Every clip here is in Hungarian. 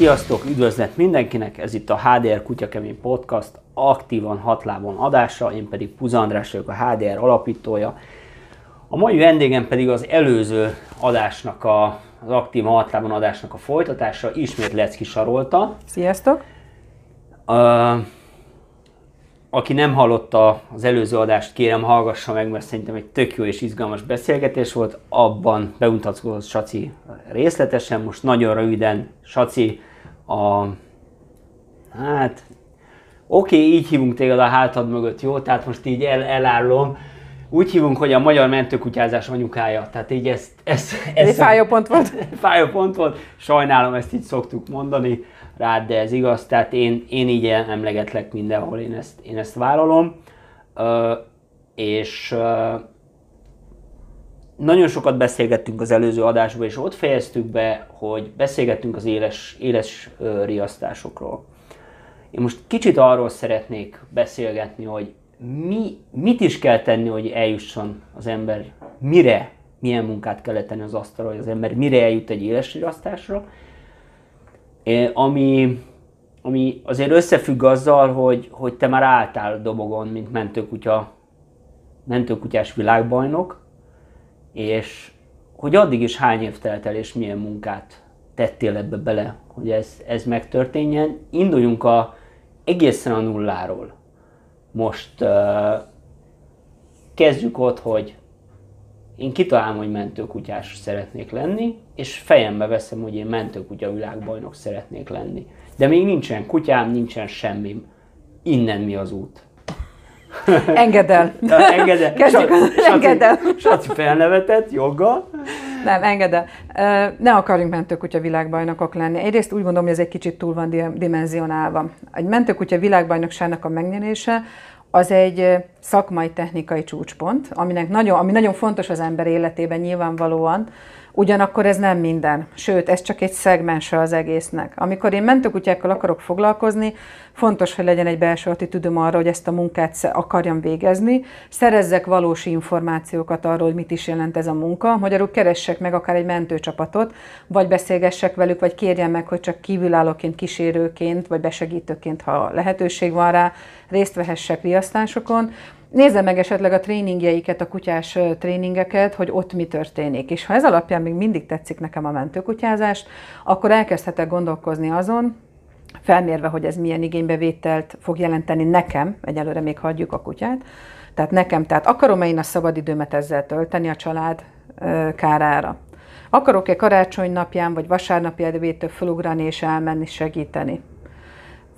Sziasztok, üdvözlet mindenkinek! Ez itt a HDR Kutyakemény Podcast, aktívan hatlábon adása, én pedig Puza András vagyok, a HDR alapítója. A mai vendégem pedig az előző adásnak, a, az aktívan hatlábon adásnak a folytatása, ismét Lecki Sarolta. Sziasztok! Uh, aki nem hallotta az előző adást, kérem hallgassa meg, mert szerintem egy tök jó és izgalmas beszélgetés volt. Abban bemutatkozott Saci részletesen, most nagyon röviden Saci a... Hát... Oké, okay, így hívunk téged a hátad mögött, jó? Tehát most így el, elállom. Úgy hívunk, hogy a magyar mentőkutyázás anyukája. Tehát így ezt... ezt, ezt Ez egy fájó pont volt. fájó pont volt. Sajnálom, ezt így szoktuk mondani rád, de ez igaz, tehát én, én így emlegetlek mindenhol, én ezt, én ezt vállalom. Uh, és nagyon sokat beszélgettünk az előző adásban, és ott fejeztük be, hogy beszélgettünk az éles, éles riasztásokról. Én most kicsit arról szeretnék beszélgetni, hogy mi, mit is kell tenni, hogy eljusson az ember, mire, milyen munkát kell tenni az asztalra, hogy az ember mire eljut egy éles riasztásra, ami, ami azért összefügg azzal, hogy, hogy te már álltál dobogon, mint mentőkutya, mentőkutyás világbajnok, és hogy addig is hány év telt el, és milyen munkát tettél ebbe bele, hogy ez, ez megtörténjen. Induljunk a, egészen a nulláról. Most kezdjük ott, hogy én kitalálom, hogy mentőkutyás szeretnék lenni, és fejembe veszem, hogy én mentőkutya világbajnok szeretnék lenni. De még nincsen kutyám, nincsen semmim. Innen mi az út? Engedd el. engedd el. Kezdjük engedd el. Saci felnevetett, joggal. Nem, engedd el. Ne akarjunk mentőkutya világbajnokok lenni. Egyrészt úgy gondolom, hogy ez egy kicsit túl van dimenzionálva. Egy mentőkutya világbajnokságnak a megnyerése az egy szakmai technikai csúcspont, aminek nagyon, ami nagyon fontos az ember életében nyilvánvalóan, ugyanakkor ez nem minden, sőt, ez csak egy szegmense az egésznek. Amikor én mentőkutyákkal akarok foglalkozni, fontos, hogy legyen egy belső attitűdöm arra, hogy ezt a munkát akarjam végezni, szerezzek valós információkat arról, hogy mit is jelent ez a munka, magyarul keressek meg akár egy mentőcsapatot, vagy beszélgessek velük, vagy kérjem meg, hogy csak kívülállóként, kísérőként, vagy besegítőként, ha lehetőség van rá, részt vehessek riasztásokon, Nézze meg esetleg a tréningjeiket, a kutyás tréningeket, hogy ott mi történik. És ha ez alapján még mindig tetszik nekem a mentőkutyázást, akkor elkezdhetek gondolkozni azon, felmérve, hogy ez milyen igénybevételt fog jelenteni nekem, egyelőre még hagyjuk a kutyát, tehát nekem, tehát akarom-e én a szabadidőmet ezzel tölteni a család kárára? Akarok-e karácsony napján vagy vasárnapi edvétől felugrani és elmenni segíteni?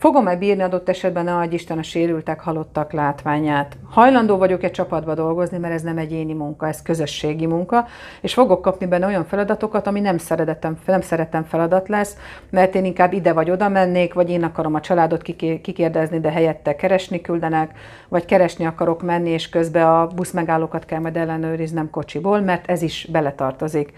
Fogom-e bírni adott esetben, ne adj Isten, a sérültek, halottak látványát? Hajlandó vagyok-e csapatba dolgozni, mert ez nem egyéni munka, ez közösségi munka, és fogok kapni benne olyan feladatokat, ami nem szeretem, nem szeretem feladat lesz, mert én inkább ide vagy oda mennék, vagy én akarom a családot kikérdezni, de helyette keresni küldenek, vagy keresni akarok menni, és közben a buszmegállókat kell majd ellenőriznem kocsiból, mert ez is beletartozik.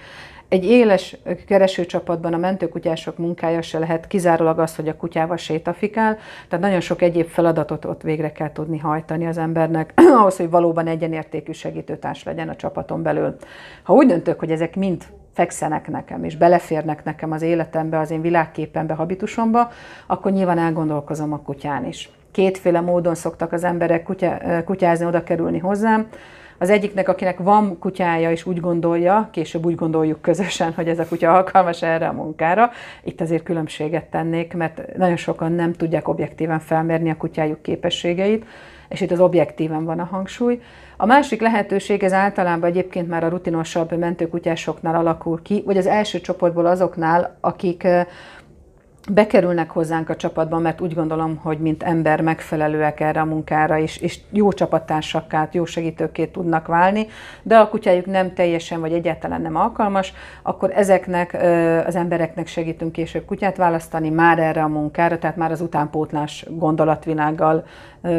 Egy éles keresőcsapatban a mentőkutyások munkája se lehet kizárólag az, hogy a kutyával sétafikál, tehát nagyon sok egyéb feladatot ott végre kell tudni hajtani az embernek, ahhoz, hogy valóban egyenértékű segítőtárs legyen a csapaton belül. Ha úgy döntök, hogy ezek mind fekszenek nekem, és beleférnek nekem az életembe, az én világképembe, habitusomba, akkor nyilván elgondolkozom a kutyán is. Kétféle módon szoktak az emberek kutya, kutyázni, oda kerülni hozzám. Az egyiknek, akinek van kutyája, és úgy gondolja, később úgy gondoljuk közösen, hogy ez a kutya alkalmas erre a munkára, itt azért különbséget tennék, mert nagyon sokan nem tudják objektíven felmérni a kutyájuk képességeit, és itt az objektíven van a hangsúly. A másik lehetőség, ez általában egyébként már a rutinosabb mentőkutyásoknál alakul ki, vagy az első csoportból azoknál, akik bekerülnek hozzánk a csapatban, mert úgy gondolom, hogy mint ember megfelelőek erre a munkára, és, és jó csapattársakká, jó segítőkét tudnak válni, de a kutyájuk nem teljesen vagy egyáltalán nem alkalmas, akkor ezeknek az embereknek segítünk később kutyát választani már erre a munkára, tehát már az utánpótlás gondolatvilággal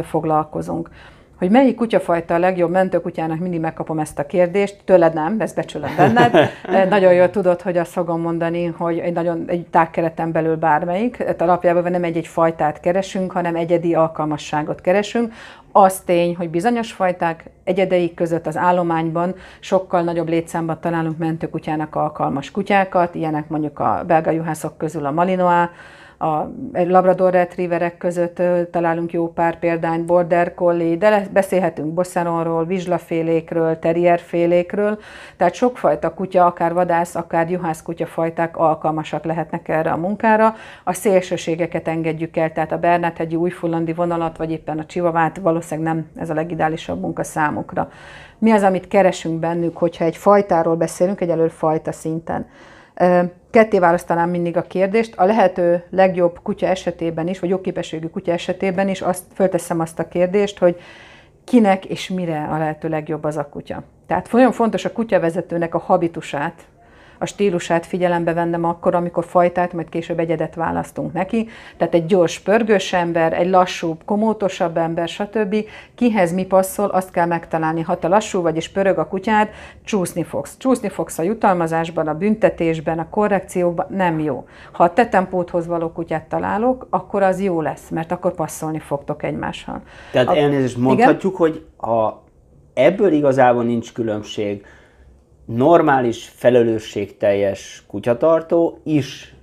foglalkozunk. Hogy melyik kutyafajta a legjobb mentőkutyának, mindig megkapom ezt a kérdést, tőled nem, ezt becsülöm benned. nagyon jól tudod, hogy azt fogom mondani, hogy egy nagyon egy tágkereten belül bármelyik, tehát alapjában nem egy-egy fajtát keresünk, hanem egyedi alkalmasságot keresünk. Az tény, hogy bizonyos fajták egyedeik között az állományban sokkal nagyobb létszámban találunk mentőkutyának alkalmas kutyákat, ilyenek mondjuk a belga juhászok közül a Malinois, a Labrador Retrieverek között találunk jó pár példányt, Border Collie, de beszélhetünk Bossanonról, vizslafélékről, terrierfélékről, tehát sokfajta kutya, akár vadász, akár juhász kutyafajták alkalmasak lehetnek erre a munkára. A szélsőségeket engedjük el, tehát a Bernát-hegyi újfullandi vonalat, vagy éppen a csivavát valószínűleg nem ez a legideálisabb munka számukra. Mi az, amit keresünk bennük, hogyha egy fajtáról beszélünk, egyelőre fajta szinten? Ketté választanám mindig a kérdést. A lehető legjobb kutya esetében is, vagy jogképességű kutya esetében is azt fölteszem azt a kérdést, hogy kinek és mire a lehető legjobb az a kutya. Tehát nagyon fontos a kutyavezetőnek a habitusát a stílusát figyelembe vennem akkor, amikor fajtát, majd később egyedet választunk neki. Tehát egy gyors, pörgős ember, egy lassú, komótosabb ember, stb. Kihez mi passzol, azt kell megtalálni. Ha te lassú vagy és pörög a kutyád, csúszni fogsz. Csúszni fogsz a jutalmazásban, a büntetésben, a korrekciókban, nem jó. Ha a te tempóthoz való kutyát találok, akkor az jó lesz, mert akkor passzolni fogtok egymással. Tehát a... elnézést mondhatjuk, igen? hogy a, ebből igazából nincs különbség normális, felelősségteljes kutyatartó is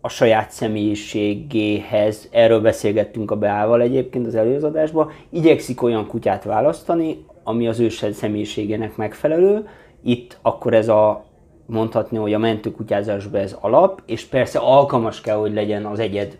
a saját személyiségéhez, erről beszélgettünk a Beával egyébként az előzadásban, igyekszik olyan kutyát választani, ami az ő személyiségének megfelelő. Itt akkor ez a mondhatni, hogy a mentőkutyázásban ez alap, és persze alkalmas kell, hogy legyen az egyed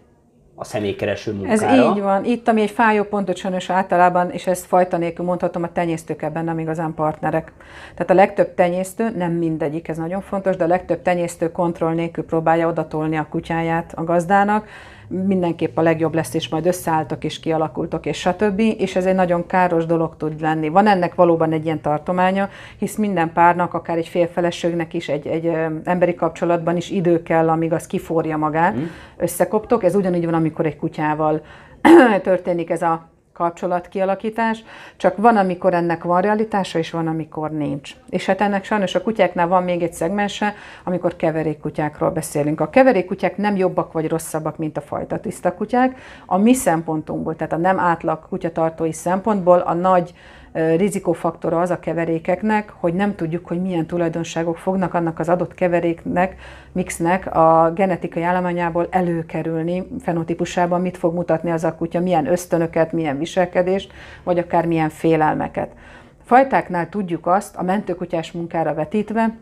a személykereső munkára. Ez így van. Itt, ami egy fájó pontot sajnos általában, és ezt fajta nélkül mondhatom, a tenyésztők ebben nem igazán partnerek. Tehát a legtöbb tenyésztő, nem mindegyik, ez nagyon fontos, de a legtöbb tenyésztő kontroll nélkül próbálja odatolni a kutyáját a gazdának, mindenképp a legjobb lesz, és majd összeálltok és kialakultok, és stb. És ez egy nagyon káros dolog tud lenni. Van ennek valóban egy ilyen tartománya, hisz minden párnak, akár egy félfeleségnek is, egy, egy emberi kapcsolatban is idő kell, amíg az kiforja magát, mm. összekoptok. Ez ugyanígy van, amikor egy kutyával történik ez a kapcsolatkialakítás, csak van, amikor ennek van realitása, és van, amikor nincs. És hát ennek sajnos a kutyáknál van még egy szegmense, amikor keverékkutyákról beszélünk. A keverékkutyák nem jobbak vagy rosszabbak, mint a fajta tiszta kutyák. A mi szempontunkból, tehát a nem átlag kutyatartói szempontból a nagy rizikófaktora az a keverékeknek, hogy nem tudjuk, hogy milyen tulajdonságok fognak annak az adott keveréknek, mixnek a genetikai állományából előkerülni, fenotípusában mit fog mutatni az a kutya, milyen ösztönöket, milyen viselkedést, vagy akár milyen félelmeket. Fajtáknál tudjuk azt, a mentőkutyás munkára vetítve,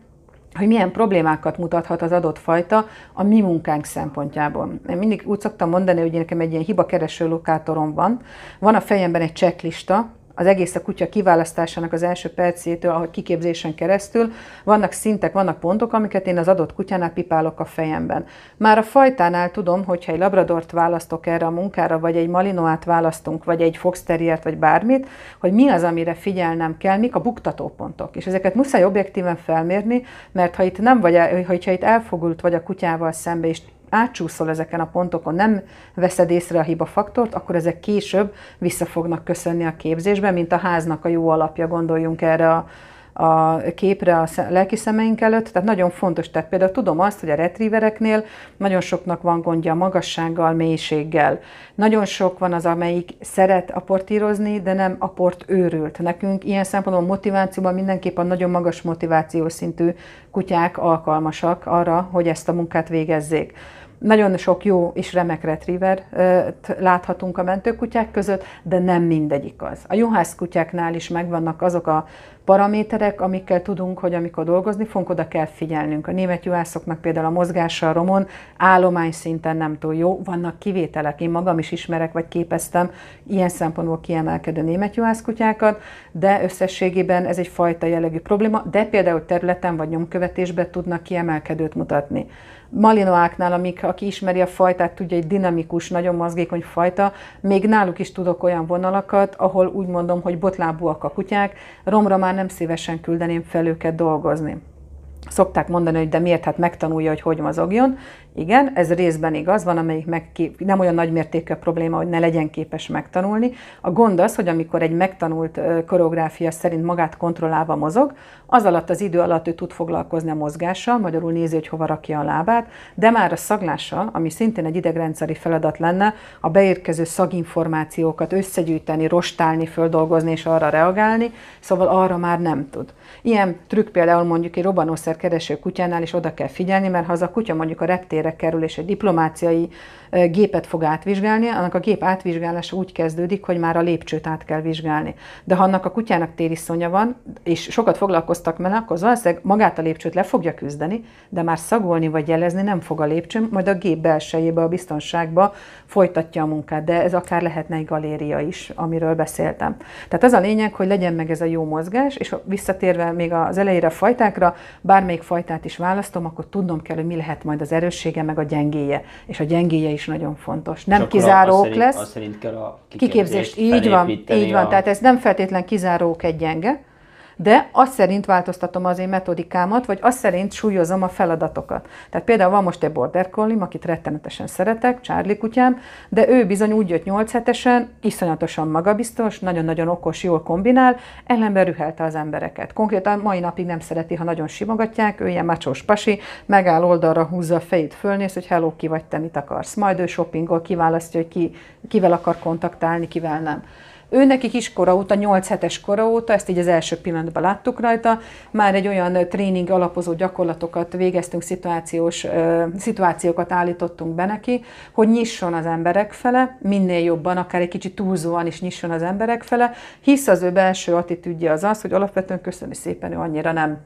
hogy milyen problémákat mutathat az adott fajta a mi munkánk szempontjából. Én mindig úgy szoktam mondani, hogy nekem egy ilyen hibakereső lokátorom van. Van a fejemben egy checklista, az egész a kutya kiválasztásának az első percétől, ahogy kiképzésen keresztül, vannak szintek, vannak pontok, amiket én az adott kutyánál pipálok a fejemben. Már a fajtánál tudom, hogyha egy labradort választok erre a munkára, vagy egy malinoát választunk, vagy egy fox terriert, vagy bármit, hogy mi az, amire figyelnem kell, mik a buktatópontok. És ezeket muszáj objektíven felmérni, mert ha itt nem vagy, hogyha itt elfogult vagy a kutyával szembe, és átcsúszol ezeken a pontokon, nem veszed észre a hiba faktort, akkor ezek később vissza fognak köszönni a képzésben, mint a háznak a jó alapja, gondoljunk erre a, a képre a lelki szemeink előtt, tehát nagyon fontos. Tehát például tudom azt, hogy a retrievereknél nagyon soknak van gondja a magassággal, mélységgel. Nagyon sok van az, amelyik szeret aportírozni, de nem aport őrült. Nekünk ilyen szempontból motivációban mindenképpen nagyon magas motivációs szintű kutyák alkalmasak arra, hogy ezt a munkát végezzék. Nagyon sok jó és remek retriever láthatunk a mentőkutyák között, de nem mindegyik az. A juhász kutyáknál is megvannak azok a paraméterek, amikkel tudunk, hogy amikor dolgozni fogunk, oda kell figyelnünk. A német juhászoknak például a mozgása a romon állomány szinten nem túl jó, vannak kivételek. Én magam is ismerek, vagy képeztem ilyen szempontból kiemelkedő német juhászkutyákat, de összességében ez egy fajta jellegű probléma, de például területen vagy nyomkövetésben tudnak kiemelkedőt mutatni. Malinoáknál, amik, aki ismeri a fajtát, tudja, egy dinamikus, nagyon mozgékony fajta, még náluk is tudok olyan vonalakat, ahol úgy mondom, hogy botlábúak a kutyák, romra már nem szívesen küldeném fel őket dolgozni. Szokták mondani, hogy de miért, hát megtanulja, hogy hogy mozogjon. Igen, ez részben igaz, van, amelyik meg, nem olyan nagy mértékű probléma, hogy ne legyen képes megtanulni. A gond az, hogy amikor egy megtanult koreográfia szerint magát kontrollálva mozog, az alatt az idő alatt ő tud foglalkozni a mozgással, magyarul nézi, hogy hova rakja a lábát, de már a szaglással, ami szintén egy idegrendszeri feladat lenne, a beérkező szaginformációkat összegyűjteni, rostálni, földolgozni és arra reagálni, szóval arra már nem tud. Ilyen trükk például mondjuk egy robbanószer kereső kutyánál is oda kell figyelni, mert ha az a kutya mondjuk a reptére kerül és egy diplomáciai gépet fog átvizsgálni, annak a gép átvizsgálása úgy kezdődik, hogy már a lépcsőt át kell vizsgálni. De ha annak a kutyának tériszonya van, és sokat foglalkoztak vele, akkor valószínűleg magát a lépcsőt le fogja küzdeni, de már szagolni vagy jelezni nem fog a lépcsőn, majd a gép belsejébe, a biztonságba folytatja a munkát, de ez akár lehetne egy galéria is, amiről beszéltem. Tehát az a lényeg, hogy legyen meg ez a jó mozgás, és visszatérve még az elejére a fajtákra, bármelyik fajtát is választom, akkor tudnom kell, hogy mi lehet majd az erőssége, meg a gyengéje. És a gyengéje is nagyon fontos. Nem Csak kizárók szerint, lesz. Az szerint kell a kiképzést, kiképzést így van, így van. A... Tehát ez nem feltétlen kizárók egy gyenge, de azt szerint változtatom az én metodikámat, vagy azt szerint súlyozom a feladatokat. Tehát például van most egy border collie, akit rettenetesen szeretek, Charlie kutyám, de ő bizony úgy jött 8 hetesen, iszonyatosan magabiztos, nagyon-nagyon okos, jól kombinál, ellenben rühelte az embereket. Konkrétan mai napig nem szereti, ha nagyon simogatják, ő ilyen macsós pasi, megáll oldalra, húzza a fejét, fölnéz, hogy hello, ki vagy te, mit akarsz. Majd ő shoppingol, kiválasztja, hogy ki, kivel akar kontaktálni, kivel nem. Ő neki kiskora óta, 8 hetes kora óta, ezt így az első pillanatban láttuk rajta, már egy olyan tréning alapozó gyakorlatokat végeztünk, szituációs, szituációkat állítottunk be neki, hogy nyisson az emberek fele, minél jobban, akár egy kicsit túlzóan is nyisson az emberek fele, hisz az ő belső attitűdje az az, hogy alapvetően köszönni szépen, ő annyira nem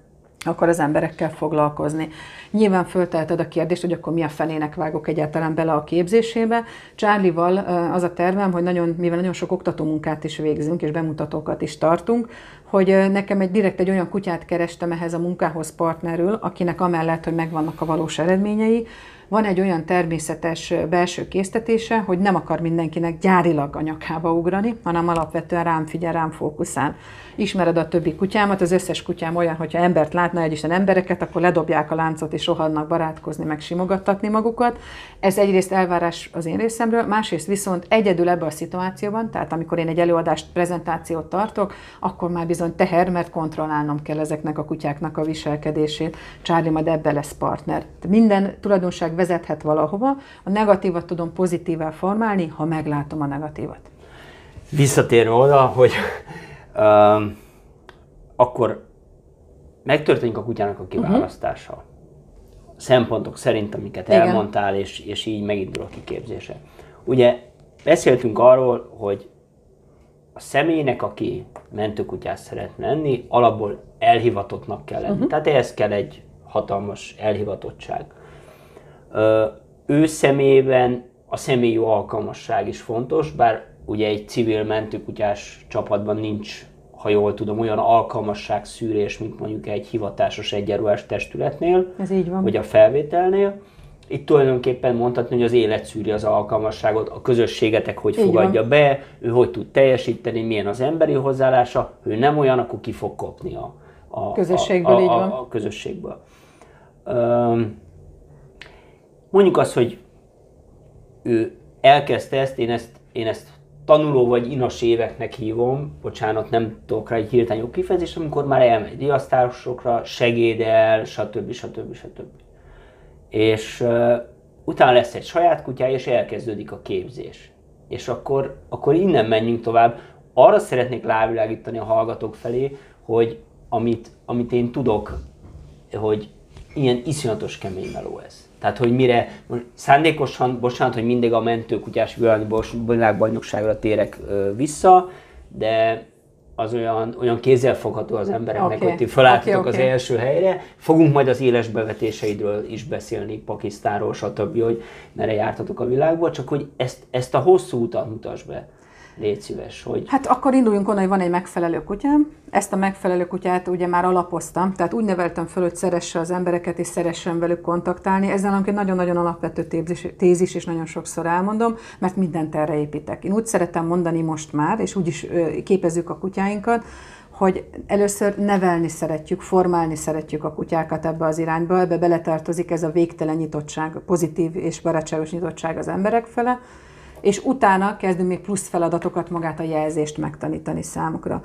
akar az emberekkel foglalkozni. Nyilván fölteheted a kérdést, hogy akkor mi a fenének vágok egyáltalán bele a képzésébe. Csárlival az a tervem, hogy nagyon, mivel nagyon sok oktatómunkát is végzünk, és bemutatókat is tartunk, hogy nekem egy direkt egy olyan kutyát kerestem ehhez a munkához partnerül, akinek amellett, hogy megvannak a valós eredményei, van egy olyan természetes belső késztetése, hogy nem akar mindenkinek gyárilag a nyakába ugrani, hanem alapvetően rám figyel, rám fókuszál. Ismered a többi kutyámat, az összes kutyám olyan, hogyha embert látna, egy Isten embereket, akkor ledobják a láncot és rohannak barátkozni, meg simogattatni magukat. Ez egyrészt elvárás az én részemről, másrészt viszont egyedül ebben a szituációban, tehát amikor én egy előadást, prezentációt tartok, akkor már bizony teher, mert kontrollálnom kell ezeknek a kutyáknak a viselkedését. Charlie majd ebbe lesz partner. Minden tulajdonság vezethet valahova, a negatívat tudom pozitívvel formálni, ha meglátom a negatívat. Visszatérve oda, hogy akkor megtörténik a kutyának a kiválasztása. Uh-huh. Szempontok szerint, amiket Igen. elmondtál, és, és így megindul a kiképzése. Ugye beszéltünk arról, hogy a személynek, aki mentőkutyát szeretne lenni, alapból elhivatottnak kell lenni. Uh-huh. Tehát ehhez kell egy hatalmas elhivatottság ő személyében a személyi alkalmasság is fontos, bár ugye egy civil mentőkutyás csapatban nincs, ha jól tudom, olyan alkalmasság szűrés, mint mondjuk egy hivatásos egyenruhás testületnél, Ez így van. vagy a felvételnél. Itt tulajdonképpen mondhatni, hogy az élet szűri az alkalmasságot, a közösségetek hogy így fogadja van. be, ő hogy tud teljesíteni, milyen az emberi hozzáállása, ő nem olyan, akkor ki fog kopni a, a, közösségből. A, a, a, a közösségből. Um, mondjuk azt, hogy ő elkezdte ezt, én ezt, én ezt tanuló vagy inas éveknek hívom, bocsánat, nem tudok rá egy hirtelen jó kifejezést, amikor már elmegy diasztárosokra, segédel, stb. stb. stb. És uh, utána lesz egy saját kutyája, és elkezdődik a képzés. És akkor, akkor innen menjünk tovább. Arra szeretnék rávilágítani a hallgatók felé, hogy amit, amit én tudok, hogy ilyen iszonyatos kemény meló ez. Tehát, hogy mire szándékosan, bocsánat, hogy mindig a mentőkutyás világbajnokságra térek vissza, de az olyan, olyan kézzelfogható az embereknek, okay. hogy ti felálltatok okay, okay. az első helyre. Fogunk majd az éles bevetéseidről is beszélni, Pakisztánról, stb., hogy merre jártatok a világból, csak hogy ezt, ezt a hosszú utat mutasd be. Légy szíves, hogy... Hát akkor induljunk onnan, hogy van egy megfelelő kutyám. Ezt a megfelelő kutyát ugye már alapoztam, tehát úgy neveltem föl, hogy szeresse az embereket, és szeressen velük kontaktálni. Ezzel egy nagyon-nagyon alapvető tézis, tézis, és nagyon sokszor elmondom, mert mindent erre építek. Én úgy szeretem mondani most már, és úgy is képezzük a kutyáinkat, hogy először nevelni szeretjük, formálni szeretjük a kutyákat ebbe az irányba, ebbe beletartozik ez a végtelen nyitottság, pozitív és barátságos nyitottság az emberek fele, és utána kezdünk még plusz feladatokat, magát a jelzést megtanítani számukra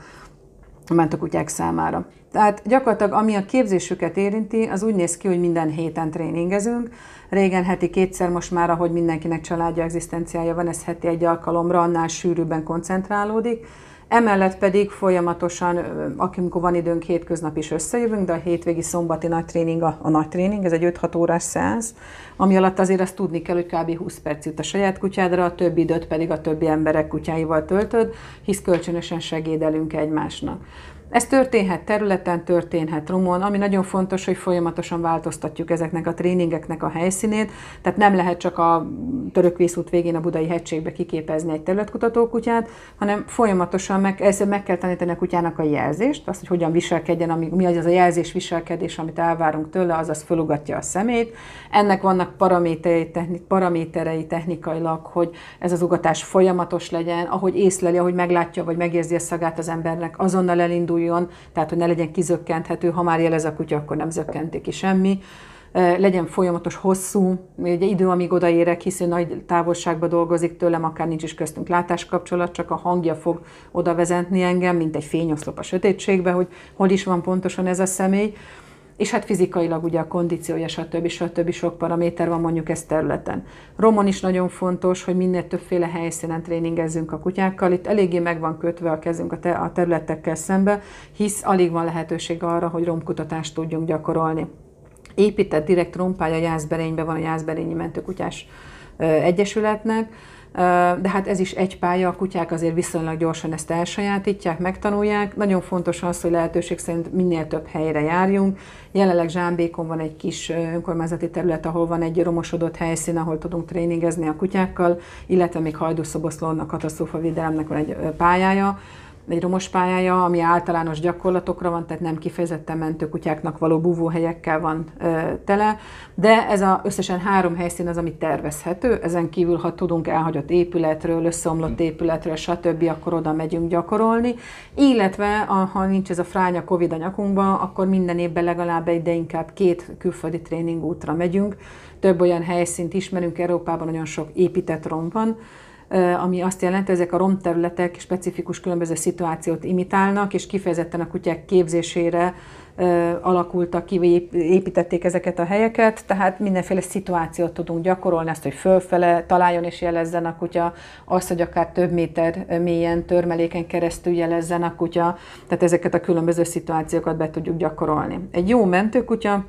a mentokutyák számára. Tehát gyakorlatilag ami a képzésüket érinti, az úgy néz ki, hogy minden héten tréningezünk. Régen heti kétszer, most már, ahogy mindenkinek családja, egzisztenciája van, ez heti egy alkalomra, annál sűrűbben koncentrálódik. Emellett pedig folyamatosan, amikor van időnk, hétköznap is összejövünk, de a hétvégi szombati nagy tréning a, a nagy tréning, ez egy 5-6 órás szeánsz, ami alatt azért azt tudni kell, hogy kb. 20 perc jut a saját kutyádra, a többi időt pedig a többi emberek kutyáival töltöd, hisz kölcsönösen segédelünk egymásnak. Ez történhet területen, történhet rumon, ami nagyon fontos, hogy folyamatosan változtatjuk ezeknek a tréningeknek a helyszínét, tehát nem lehet csak a török vészút végén a budai hegységbe kiképezni egy területkutató kutyát, hanem folyamatosan meg, ezt meg kell tanítani a kutyának a jelzést, azt, hogy hogyan viselkedjen, ami, mi az a jelzés viselkedés, amit elvárunk tőle, azaz fölugatja a szemét. Ennek vannak paraméterei, technik, paraméterei technikailag, hogy ez az ugatás folyamatos legyen, ahogy észleli, ahogy meglátja, vagy megérzi a szagát az embernek, azonnal elindul elinduljon, tehát hogy ne legyen kizökkenthető, ha már jelez a kutya, akkor nem zökkenti ki semmi. Legyen folyamatos, hosszú, ugye idő, amíg odaérek, hiszen nagy távolságba dolgozik tőlem, akár nincs is köztünk látáskapcsolat, csak a hangja fog oda vezetni engem, mint egy fényoszlop a sötétségbe, hogy hol is van pontosan ez a személy és hát fizikailag ugye a kondíciója, stb. stb. sok paraméter van mondjuk ezt területen. Romon is nagyon fontos, hogy minél többféle helyszínen tréningezzünk a kutyákkal. Itt eléggé meg van kötve a kezünk a, te- a területekkel szembe, hisz alig van lehetőség arra, hogy romkutatást tudjunk gyakorolni. Épített direkt rompája Jászberényben van a Jászberényi Mentőkutyás Egyesületnek, de hát ez is egy pálya, a kutyák azért viszonylag gyorsan ezt elsajátítják, megtanulják. Nagyon fontos az, hogy lehetőség szerint minél több helyre járjunk. Jelenleg Zsámbékon van egy kis önkormányzati terület, ahol van egy romosodott helyszín, ahol tudunk tréningezni a kutyákkal, illetve még Hajdúszoboszlón a katasztrófavédelemnek van egy pályája egy romos pályája, ami általános gyakorlatokra van, tehát nem kifejezetten mentőkutyáknak való búvóhelyekkel van ö, tele, de ez a összesen három helyszín az, ami tervezhető, ezen kívül, ha tudunk elhagyott épületről, összeomlott épületről, stb., akkor oda megyünk gyakorolni, illetve ha nincs ez a fránya Covid a nyakunkban, akkor minden évben legalább egy, de inkább két külföldi tréningútra megyünk, több olyan helyszínt ismerünk, Európában nagyon sok épített rom van, ami azt jelenti, ezek a romterületek specifikus különböző szituációt imitálnak, és kifejezetten a kutyák képzésére alakultak ki, építették ezeket a helyeket, tehát mindenféle szituációt tudunk gyakorolni, azt, hogy fölfele találjon és jelezzen a kutya, azt, hogy akár több méter mélyen, törmeléken keresztül jelezzen a kutya, tehát ezeket a különböző szituációkat be tudjuk gyakorolni. Egy jó mentőkutya,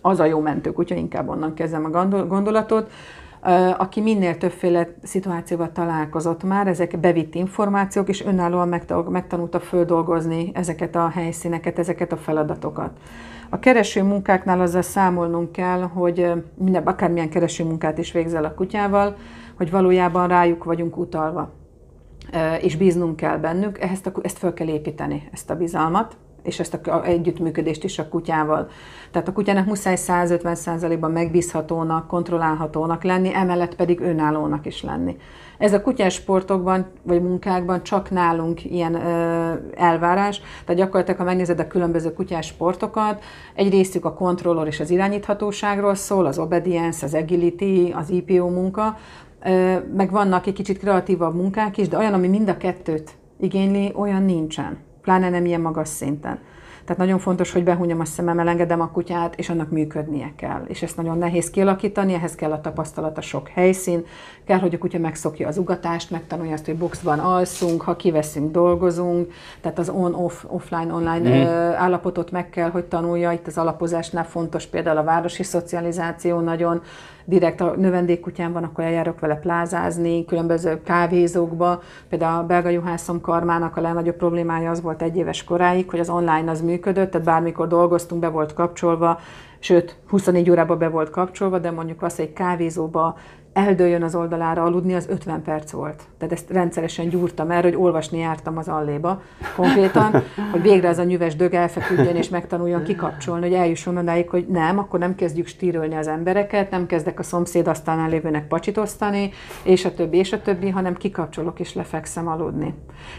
az a jó mentőkutya, inkább onnan kezdem a gondolatot, aki minél többféle szituációval találkozott már, ezek bevitt információk, és önállóan megtanulta földolgozni ezeket a helyszíneket, ezeket a feladatokat. A kereső munkáknál azzal számolnunk kell, hogy minden, akármilyen kereső munkát is végzel a kutyával, hogy valójában rájuk vagyunk utalva, és bíznunk kell bennük, ezt, ezt fel kell építeni, ezt a bizalmat, és ezt a együttműködést is a kutyával. Tehát a kutyának muszáj 150%-ban megbízhatónak, kontrollálhatónak lenni, emellett pedig önállónak is lenni. Ez a kutyás sportokban vagy munkákban csak nálunk ilyen ö, elvárás, tehát gyakorlatilag, ha megnézed a különböző kutyás sportokat, egy részük a kontrollor és az irányíthatóságról szól, az obedience, az agility, az IPO munka, ö, meg vannak egy kicsit kreatívabb munkák is, de olyan, ami mind a kettőt igényli, olyan nincsen pláne nem ilyen magas szinten. Tehát nagyon fontos, hogy behúnyom a szemem, elengedem a kutyát, és annak működnie kell. És ezt nagyon nehéz kialakítani, ehhez kell a tapasztalat, a sok helyszín, kell, hogy a kutya megszokja az ugatást, megtanulja azt, hogy boxban alszunk, ha kiveszünk, dolgozunk, tehát az on-off, offline, online mm. állapotot meg kell, hogy tanulja. Itt az alapozásnál fontos például a városi szocializáció nagyon, direkt a növendékkutyám van, akkor eljárok vele plázázni, különböző kávézókba. Például a belga juhászom karmának a legnagyobb problémája az volt egy éves koráig, hogy az online az működött, tehát bármikor dolgoztunk, be volt kapcsolva, sőt, 24 órában be volt kapcsolva, de mondjuk azt, egy kávézóba eldőljön az oldalára aludni, az 50 perc volt. Tehát ezt rendszeresen gyúrtam erre, hogy olvasni jártam az alléba konkrétan, hogy végre ez a nyüves dög elfeküdjön és megtanuljon kikapcsolni, hogy eljusson odáig, hogy nem, akkor nem kezdjük stírölni az embereket, nem kezdek a szomszéd asztalnál lévőnek pacsitosztani, és a többi, és a többi, hanem kikapcsolok és lefekszem aludni.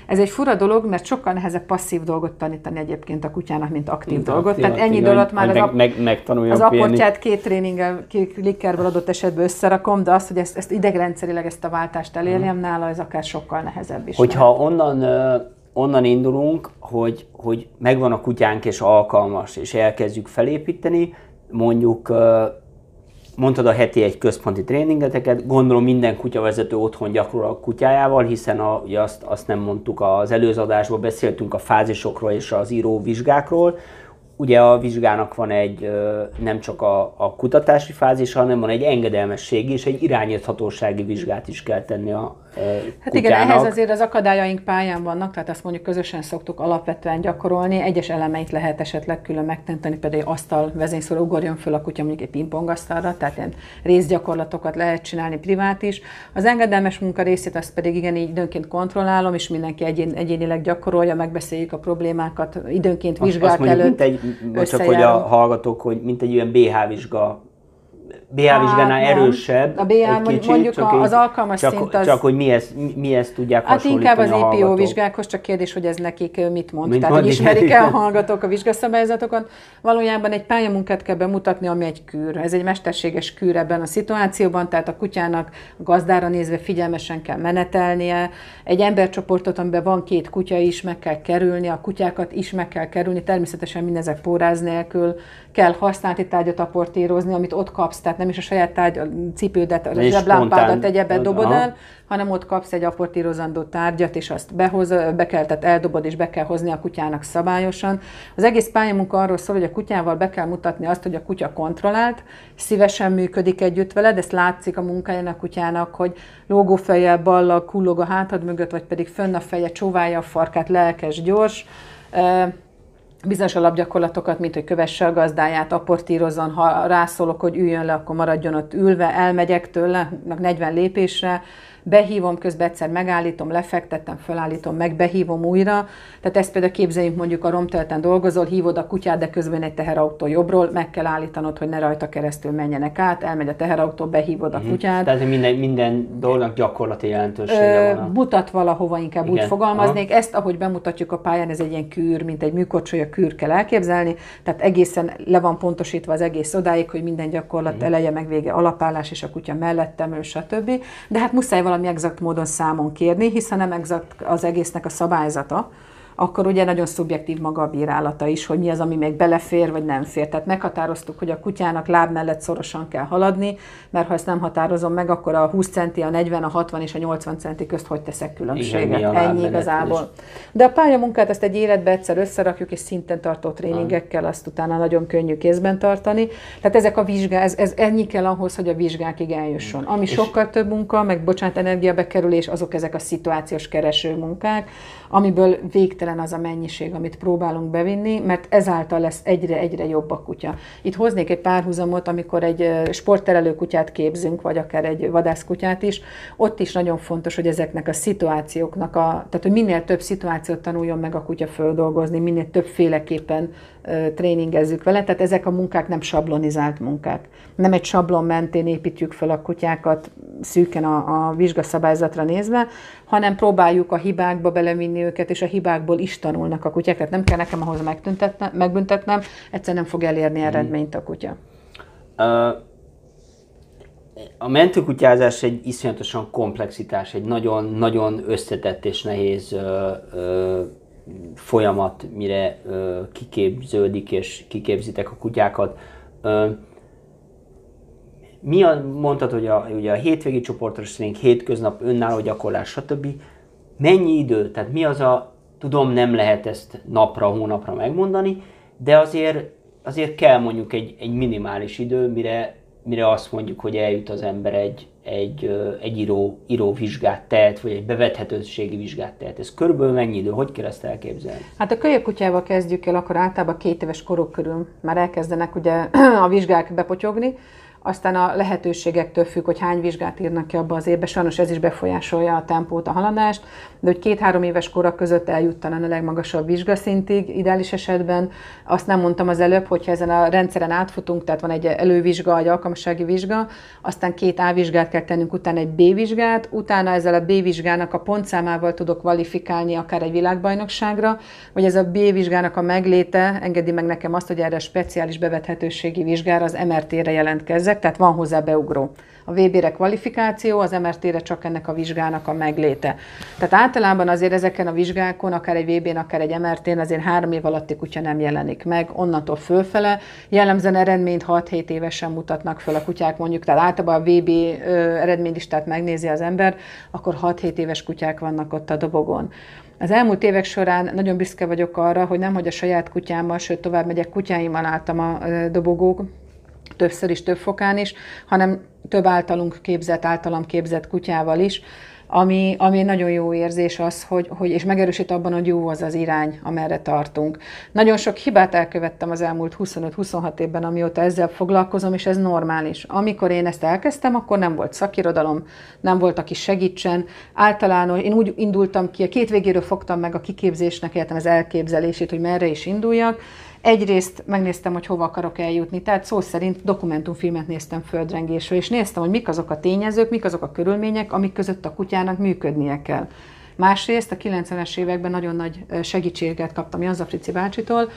Ez egy fura dolog, mert sokkal nehezebb passzív dolgot tanítani egyébként a kutyának, mint aktív mint dolgot. Aktív, Tehát ennyi dolgot már az, meg, meg, az aportját két tréninggel, két klikkerrel adott esetben összerakom, de azt, hogy ezt, ezt idegrendszerileg ezt a váltást elérjem nála, ez akár sokkal nehezebb is. Hogyha onnan, onnan indulunk, hogy, hogy megvan a kutyánk és alkalmas, és elkezdjük felépíteni, mondjuk mondtad a heti egy központi tréningeteket, gondolom minden kutyavezető otthon gyakorol a kutyájával, hiszen a, ugye azt, azt nem mondtuk az előző adásban, beszéltünk a fázisokról és az író vizsgákról, ugye a vizsgának van egy nem csak a, a kutatási fázis, hanem van egy engedelmességi és egy irányíthatósági vizsgát is kell tenni a Hát igen, ehhez azért az akadályaink pályán vannak, tehát azt mondjuk közösen szoktuk alapvetően gyakorolni. Egyes elemeit lehet esetleg külön megtenteni, például egy asztal vezényszóra ugorjon föl a kutya mondjuk egy pingpongasztalra, tehát ilyen részgyakorlatokat lehet csinálni privát is. Az engedelmes munka részét azt pedig igen, így időnként kontrollálom, és mindenki egyén, egyénileg gyakorolja, megbeszéljük a problémákat, időnként mondjuk, előtt. Egy, csak hogy a hallgatók, hogy mint egy olyan BH vizsga BA vizsgánál hát, erősebb. A BA kicsit, mondjuk csak az alkalmas csak, szint az... Csak hogy mi ezt, mi ezt tudják Hát inkább az IPO vizsgákhoz, csak kérdés, hogy ez nekik mit mond. Mint Tehát, hogy ismerik-e a hallgatók a vizsgaszabályzatokat. Valójában egy pályamunkát kell bemutatni, ami egy kür. Ez egy mesterséges kür ebben a szituációban, tehát a kutyának a gazdára nézve figyelmesen kell menetelnie. Egy embercsoportot, amiben van két kutya is, meg kell kerülni, a kutyákat is meg kell kerülni, természetesen mindezek póráz nélkül kell használati tárgyat aportírozni, amit ott kapsz, tehát nem is a saját tárgy, a cipődet, a zseblámpádat, egyebet dobod el, hanem ott kapsz egy aportírozandó tárgyat, és azt behoz, be kell, tehát eldobod, és be kell hozni a kutyának szabályosan. Az egész pályamunka arról szól, hogy a kutyával be kell mutatni azt, hogy a kutya kontrollált, szívesen működik együtt veled, ezt látszik a munkáján a kutyának, hogy lógófejjel, ballal kullog a hátad mögött, vagy pedig fönn a feje, csóválja a farkát, lelkes, gyors bizonyos alapgyakorlatokat, mint hogy kövesse a gazdáját, aportírozzon, ha rászólok, hogy üljön le, akkor maradjon ott ülve, elmegyek tőle, 40 lépésre, behívom, közben egyszer megállítom, lefektettem, felállítom, meg behívom újra. Tehát ezt például képzeljünk mondjuk a romtelten dolgozol, hívod a kutyát, de közben egy teherautó jobbról, meg kell állítanod, hogy ne rajta keresztül menjenek át, elmegy a teherautó, behívod a mhm. kutyát. Tehát minden, minden dolognak gyakorlati jelentősége van. Mutat valahova, inkább Igen. úgy fogalmaznék. Aha. Ezt, ahogy bemutatjuk a pályán, ez egy ilyen kűr, mint egy műkorcsolya kűr kell elképzelni. Tehát egészen le van pontosítva az egész odáig, hogy minden gyakorlat mhm. eleje meg vége alapállás, és a kutya mellettem ő, stb. De hát muszáj valami valami exakt módon számon kérni, hiszen nem exakt az egésznek a szabályzata, akkor ugye nagyon szubjektív maga a bírálata is, hogy mi az, ami még belefér, vagy nem fér. Tehát meghatároztuk, hogy a kutyának láb mellett szorosan kell haladni, mert ha ezt nem határozom meg, akkor a 20 centi, a 40, a 60 és a 80 centi közt hogy teszek különbséget. Igen, Ennyi igazából. De a pályamunkát ezt egy életbe egyszer összerakjuk, és szinten tartó tréningekkel azt utána nagyon könnyű kézben tartani. Tehát ezek a vizsgák, ez, ez ennyi kell ahhoz, hogy a vizsgákig eljusson. Ami és sokkal több munka, meg bocsánat, energiabekerülés, azok ezek a szituációs kereső munkák, amiből végtelen az a mennyiség, amit próbálunk bevinni, mert ezáltal lesz egyre-egyre jobb a kutya. Itt hoznék egy párhuzamot, amikor egy sportterelő kutyát képzünk, vagy akár egy vadászkutyát is, ott is nagyon fontos, hogy ezeknek a szituációknak, a, tehát hogy minél több szituációt tanuljon meg a kutya földolgozni, minél többféleképpen tréningezzük vele, tehát ezek a munkák nem sablonizált munkák. Nem egy sablon mentén építjük fel a kutyákat szűken a, a vizsgaszabályzatra nézve, hanem próbáljuk a hibákba belevinni őket, és a hibákból is tanulnak a kutyák. Tehát nem kell nekem ahhoz megbüntetnem, egyszer nem fog elérni hmm. eredményt a kutya. A mentőkutyázás egy iszonyatosan komplexitás, egy nagyon-nagyon összetett és nehéz folyamat, mire kiképződik és kiképzitek a kutyákat. Mi a, mondtad, hogy a, ugye a hétvégi csoportos tréning, hétköznap, önálló gyakorlás, stb. Mennyi idő? Tehát mi az a, tudom, nem lehet ezt napra, hónapra megmondani, de azért, azért kell mondjuk egy, egy minimális idő, mire, mire azt mondjuk, hogy eljut az ember egy, egy, egy író, író vizsgát tehet, vagy egy bevethetőségi vizsgát tehet. Ez körülbelül mennyi idő? Hogy kell ezt elképzelni? Hát a kölyökutyával kezdjük el, akkor általában két éves korok körül már elkezdenek ugye a vizsgák bepotyogni, aztán a lehetőségektől függ, hogy hány vizsgát írnak ki abba az évbe, sajnos ez is befolyásolja a tempót, a haladást, de hogy két-három éves korak között eljuttanan a legmagasabb vizsgaszintig, ideális esetben. Azt nem mondtam az előbb, hogyha ezen a rendszeren átfutunk, tehát van egy elővizsga, egy alkalmassági vizsga, aztán két A vizsgát kell tennünk, utána egy B vizsgát, utána ezzel a B vizsgának a pontszámával tudok kvalifikálni akár egy világbajnokságra, vagy ez a B vizsgának a megléte engedi meg nekem azt, hogy erre a speciális bevethetőségi vizsgára az MRT-re jelentkezzek, tehát van hozzá beugró. A VB-re kvalifikáció, az MRT-re csak ennek a vizsgának a megléte. Tehát általában azért ezeken a vizsgákon, akár egy VB-n, akár egy MRT-n azért három év alatti kutya nem jelenik meg, onnantól fölfele. Jellemzően eredményt 6-7 évesen mutatnak föl a kutyák mondjuk, tehát általában a VB eredménylistát megnézi az ember, akkor 6-7 éves kutyák vannak ott a dobogon. Az elmúlt évek során nagyon büszke vagyok arra, hogy nem hogy a saját kutyámmal, sőt tovább megyek, kutyáimmal álltam a dobogók, többször is, több fokán is, hanem több általunk képzett, általam képzett kutyával is, ami, ami nagyon jó érzés az, hogy, hogy, és megerősít abban, hogy jó az az irány, amerre tartunk. Nagyon sok hibát elkövettem az elmúlt 25-26 évben, amióta ezzel foglalkozom, és ez normális. Amikor én ezt elkezdtem, akkor nem volt szakirodalom, nem volt, aki segítsen. Általában én úgy indultam ki, a két végéről fogtam meg a kiképzésnek, értem az elképzelését, hogy merre is induljak, Egyrészt megnéztem, hogy hova akarok eljutni, tehát szó szerint dokumentumfilmet néztem földrengésről, és néztem, hogy mik azok a tényezők, mik azok a körülmények, amik között a kutyának működnie kell. Másrészt a 90-es években nagyon nagy segítséget kaptam Janza Frici bácsitól,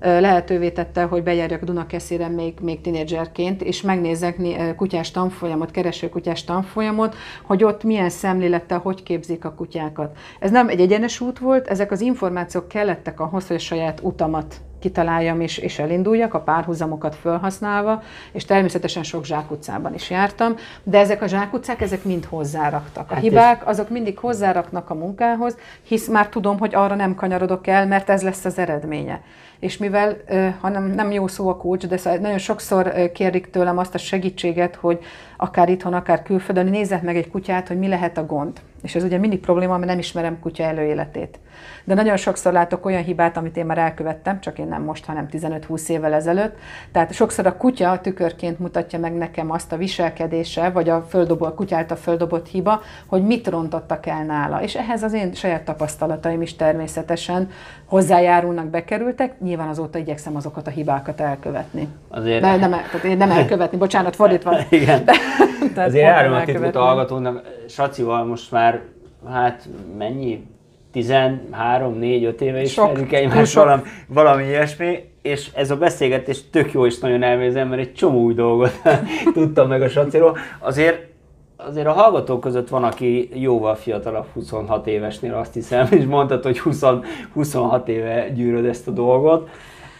lehetővé tette, hogy bejárjak Dunakeszére még, még tinédzserként, és megnézek kutyás tanfolyamot, kereső kutyás tanfolyamot, hogy ott milyen szemlélettel, hogy képzik a kutyákat. Ez nem egy egyenes út volt, ezek az információk kellettek ahhoz, hogy a saját utamat kitaláljam és, és elinduljak, a párhuzamokat felhasználva, és természetesen sok zsákutcában is jártam, de ezek a zsákutcák, ezek mind hozzáraktak. A hát hibák, azok mindig hozzáraknak a munkához, hisz már tudom, hogy arra nem kanyarodok el, mert ez lesz az eredménye és mivel, ha nem, nem jó szó a kulcs, de szóval nagyon sokszor kérik tőlem azt a segítséget, hogy akár itthon, akár külföldön, nézzek meg egy kutyát, hogy mi lehet a gond. És ez ugye mindig probléma, mert nem ismerem kutya előéletét. De nagyon sokszor látok olyan hibát, amit én már elkövettem, csak én nem most, hanem 15-20 évvel ezelőtt. Tehát sokszor a kutya tükörként mutatja meg nekem azt a viselkedése, vagy a, földobó, a kutya által földobott hiba, hogy mit rontottak el nála. És ehhez az én saját tapasztalataim is természetesen hozzájárulnak, bekerültek. Nyilván azóta igyekszem azokat a hibákat elkövetni. Azért... De nem, tehát nem elkövetni, bocsánat, fordítva. Igen. De, Azért áron a titkot a hallgatónak, Sacival most már, hát mennyi, 13-4-5 éve is ismerjük egymást, valami, valami ilyesmi, és ez a beszélgetés tök jó és nagyon elmézem, mert egy csomó új dolgot tudtam meg a Saciról. Azért azért a hallgatók között van, aki jóval fiatalabb, 26 évesnél azt hiszem, és mondtad, hogy 20, 26 éve gyűröd ezt a dolgot.